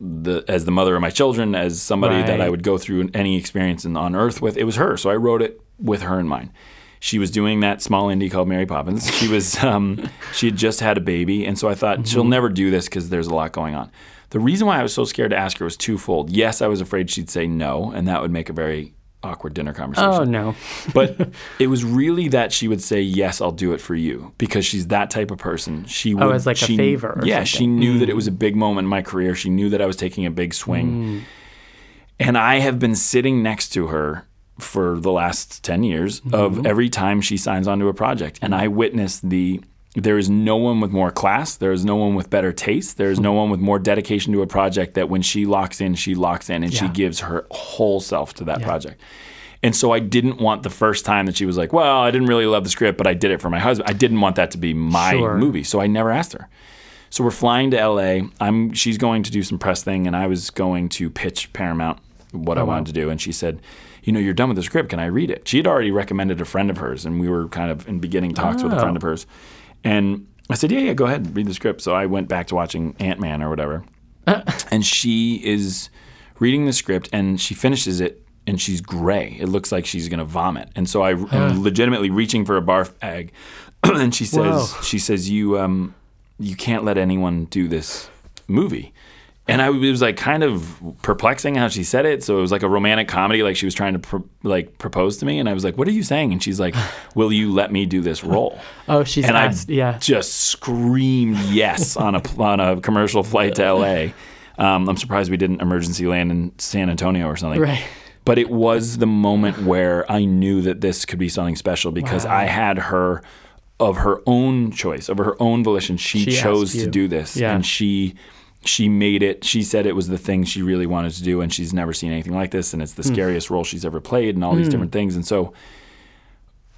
the as the mother of my children, as somebody that I would go through any experience in, on Earth with. It was her, so I wrote it with her in mind. She was doing that small indie called Mary Poppins. She was um, she had just had a baby, and so I thought she'll never do this because there's a lot going on. The reason why I was so scared to ask her was twofold. Yes, I was afraid she'd say no, and that would make a very awkward dinner oh, conversation. Oh no. but it was really that she would say yes i'll do it for you because she's that type of person. She oh, would Oh, as like a favor or yeah she something. knew that mm. it was a big moment in my career. She knew that i was taking a big swing. Mm. And i have been sitting next to her for the last 10 years of mm-hmm. every time she signs onto a project. And i witnessed the there is no one with more class. There is no one with better taste. There is no one with more dedication to a project that when she locks in, she locks in and she gives her whole self to that Yeah. project. And so I didn't want the first time that she was like, well, I didn't really love the script, but I did it for my husband. I didn't want that to be my Sure. movie. So I never asked her. So we're flying to LA. I'm she's going to do some press thing and I was going to pitch Paramount what I Oh, wow. wanted to do and she said, "You know, you're done with the script. Can I read it?" She had already recommended a friend of hers and we were kind of in beginning talks with a friend Oh. of hers. And I said, "Yeah, yeah, go ahead, and read the script." So I went back to watching Ant-Man or whatever. and she is reading the script and she finishes it and she's gray. It looks like she's going to vomit. And so I am legitimately reaching for a barf bag and she says Whoa. she says you um you can't let anyone do this movie. And I it was like kind of perplexing how she said it. So it was like a romantic comedy, like she was trying to pro- like propose to me. And I was like, "What are you saying?" And she's like, "Will you let me do this role?" Oh, she's and asked, I yeah. just screamed yes on a on a commercial flight to LA. Um, I'm surprised we didn't emergency land in San Antonio or something. Right. But it was the moment where I knew that this could be something special because Wow. I had her of her own choice, of her own volition. She, She chose to do this, Yeah. and she she made it. She said it was the thing she really wanted to do, and she's never seen anything like this, and it's the Hmm. scariest role she's ever played, and all these different things. And so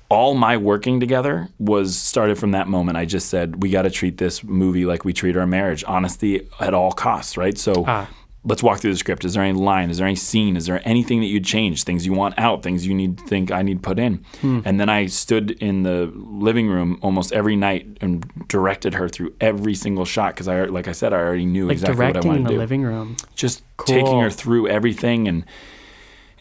all my working together was started from that moment. I just said we got to treat this movie like we treat our marriage, honesty at all costs, right? So Ah. Let's walk through the script. Is there any line? Is there any scene? Is there anything that you'd change? Things you want out? Things you need think I need put in? Hmm. And then I stood in the living room almost every night and directed her through every single shot because I, like I said, I already knew Like exactly what I directing in wanted the to do living room. just taking her through everything and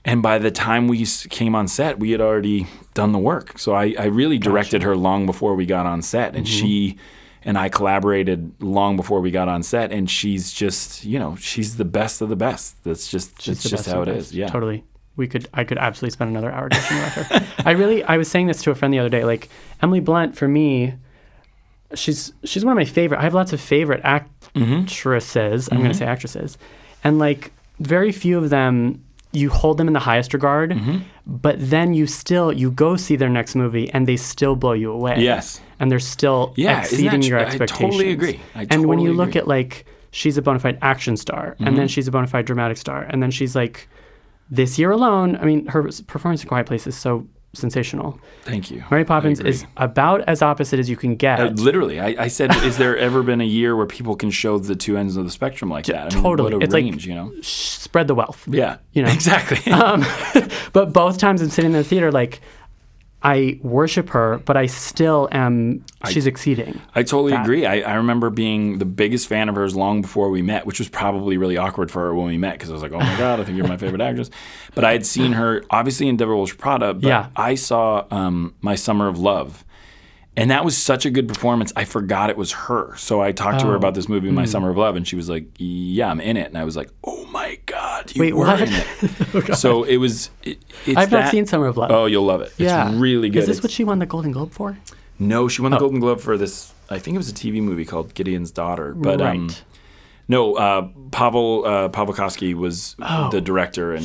and by the time we came on set we had already done the work so i, I really directed her long before we got on set and Mm-hmm. she and i collaborated long before we got on set and she's just you know she's the best of the best that's just She's that's just how it is yeah Totally. We could I could absolutely spend another hour talking about her. I really I was saying this to a friend the other day. Like Emily Blunt for me, she's she's one of my favorite. I have lots of favorite actresses. I'm gonna say actresses. And like very few of them you hold them in the highest regard, Mm-hmm. but then you still you go see their next movie and they still blow you away. Yes. And they're still Yeah, exceeding tr- your I expectations. totally agree. I and when you look agree. at like she's a bona fide action star and Mm-hmm. then she's a bona fide dramatic star and then she's like this year alone i mean her performance in quiet place is so sensational thank you mary poppins is about as opposite as you can get Uh, literally, I, I said, "Is there ever been a year where people can show the two ends of the spectrum like that?" I mean, totally. It's like- you know. Spread the wealth Yeah, you know. exactly. um, but both times i'm sitting in the theater like i worship her but i still am she's exceeding I totally that. agree. I, I remember being the biggest fan of hers long before we met, which was probably really awkward for her when we met because I was like, oh my God, I think you're my favorite actress. But I had seen her obviously in Devil Wears Prada, but Yeah. I saw um, My Summer of Love. And that was such a good performance. I forgot it was her. So I talked to her Oh. about this movie, My Summer of Love, and she was like, "Yeah, I'm in it." And I was like, "Oh my god, you Wait, were what? in it!" so it was. It, it's i've not seen summer of love Oh, you'll love it. yeah It's really good. is this It's- what she won the golden globe for no, she won the Golden Globe for this. I think it was a TV movie called Gideon's Daughter. But um, no, uh, Pavel uh, Pawlikowski was Oh. the director, and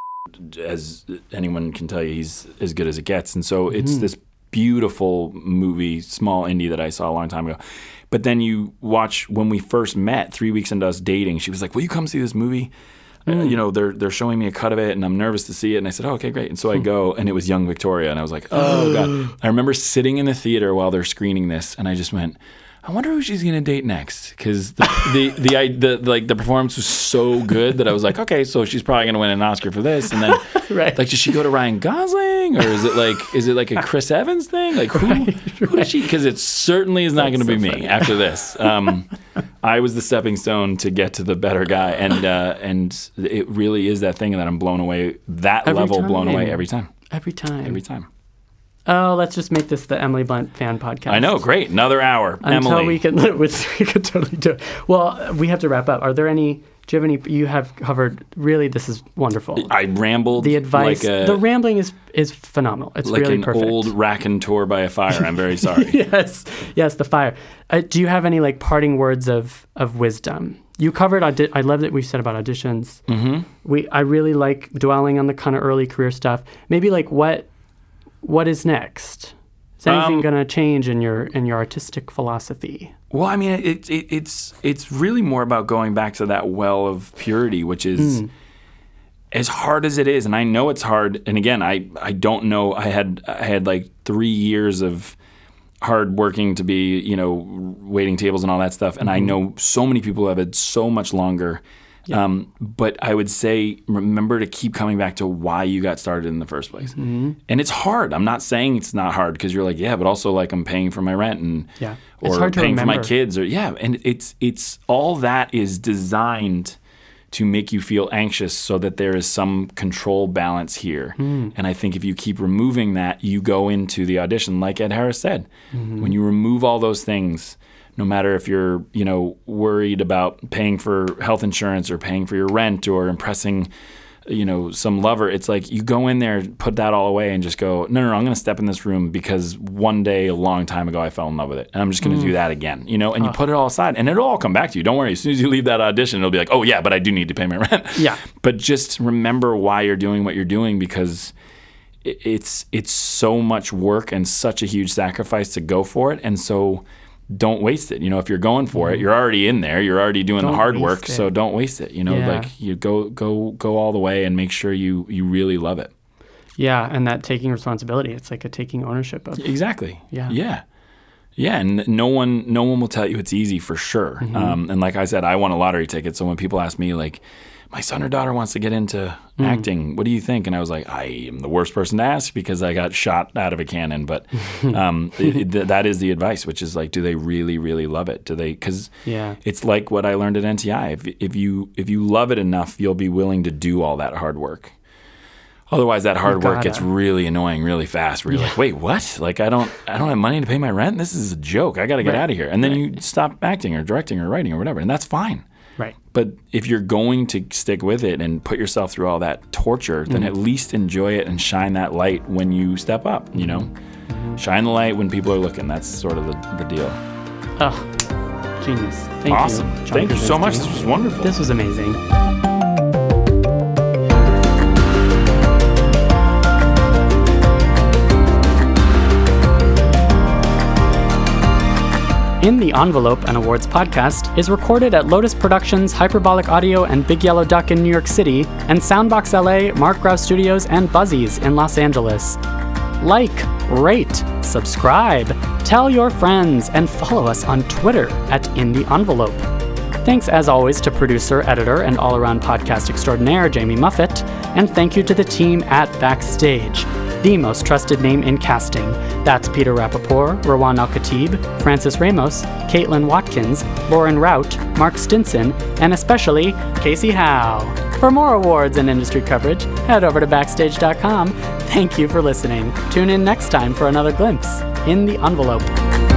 as anyone can tell you, he's as good as it gets. And so it's Mm-hmm. this beautiful movie, small indie that I saw a long time ago. But then you watch when we first met, three weeks into us dating, she was like, "Will you come see this movie?" Mm. you know, they're they're showing me a cut of it, and I'm nervous to see it. And I said, "Oh, okay, great." And so I Hmm. go, and it was Young Victoria, and I was like, "Oh god!" I remember sitting in the theater while they're screening this, and I just went, "I wonder who she's gonna date next," because the the, the I- the like the performance was so good that I was like, "Okay, so she's probably gonna win an Oscar for this." And then, Right. like, does she go to Ryan Gosling, or is it like is it like a Chris Evans thing? Like, who who does she? Because it certainly is not That's gonna be so me after this. Um, I was the stepping stone to get to the better guy, and uh, and it really is that thing that I'm blown away. That Every level blown away every time, every time every time. Oh let's just make this the emily blunt fan podcast I know, great, another hour, until Emily. we can which we could totally do it. Well, we have to wrap up. Are there any? Do you have any? You have covered. Really, this is wonderful. I rambled the advice, like a, the rambling is is phenomenal. It's like really an perfect. old raconteur by a fire. I'm very sorry. yes, yes, the fire. Uh, do you have any like parting words of of wisdom? You covered. Audi- I love that we said about auditions. Mm-hmm. We. I really like dwelling on the kind of early career stuff. Maybe like what what is next. Is anything Um, going to change in your in your artistic philosophy? Well, I mean, it, it, it's it's really more about going back to that well of purity, which is as hard as it is, and I know it's hard. And again, I I don't know. I had I had like three years of hard working to be you know waiting tables and all that stuff, and I know so many people have had so much longer. Um, but I would say remember to keep coming back to why you got started in the first place. And it's hard. I'm not saying it's not hard because you're like, yeah, but also like I'm paying for my rent and Yeah. or It's hard to paying for my kids or yeah, and it's it's all that is designed to make you feel anxious so that there is some control balance here. Hmm. And I think if you keep removing that, you go into the audition like Ed Harris said. Mm-hmm. When you remove all those things, no matter if you're, you know, worried about paying for health insurance or paying for your rent or impressing you know, some lover, it's like you go in there, put that all away, and just go, no, no, no, I'm going to step in this room because one day, a long time ago, I fell in love with it. And I'm just going to Mm. do that again, you know, and you put it all aside and it'll all come back to you. Don't worry. As soon as you leave that audition, it'll be like, oh, yeah, but I do need to pay my rent. Yeah. But just remember why you're doing what you're doing because it's it's so much work and such a huge sacrifice to go for it. And so don't waste it. You know, if you're going for it, you're already in there. You're already doing Mm-hmm. Don't the hard work. it. So don't waste it. You know, Yeah. like you go go go all the way and make sure you you really love it. Yeah, and that taking responsibility. It's like a taking ownership of. Exactly. Yeah. Yeah. Yeah, and no one no one will tell you it's easy for sure. Mm-hmm. Um, and like I said, I won a lottery ticket. So when people ask me like, my son or daughter wants to get into Mm. acting, what do you think? And I was like, I am the worst person to ask because I got shot out of a cannon. But um, it, th- that is the advice, which is like, do they really really love it? Do they? Because Yeah. it's like what I learned at NTI. If if you if you love it enough, you'll be willing to do all that hard work. Otherwise, that hard work gets really annoying really fast. Where you're like, wait, what? Like, I don't, I don't have money to pay my rent. This is a joke. I got to get Right. out of here. And then you stop acting or directing or writing or whatever, and that's fine. Right. But if you're going to stick with it and put yourself through all that torture, then Mm-hmm. at least enjoy it and shine that light when you step up. You know, Mm-hmm. shine the light when people are looking. That's sort of the, the deal. Oh, genius. Thank awesome. you. Thank you so much. This was wonderful. This was amazing. In the Envelope, an awards podcast, is recorded at Lotus Productions, Hyperbolic Audio, and Big Yellow Duck in New York City, and Soundbox LA, Mark Grouse Studios, and Buzzies in Los Angeles. Like, rate, subscribe, tell your friends, and follow us on Twitter at In the Envelope. Thanks, as always, to producer, editor, and all around podcast extraordinaire Jamie Muffett, and thank you to the team at Backstage, the most trusted name in casting. That's Peter Rappaport, Rawan Al Khatib, Francis Ramos, Caitlin Watkins, Lauren Rout, Mark Stinson, and especially Casey Howe. For more awards and industry coverage, head over to Backstage.com. Thank you for listening. Tune in next time for another glimpse in the envelope.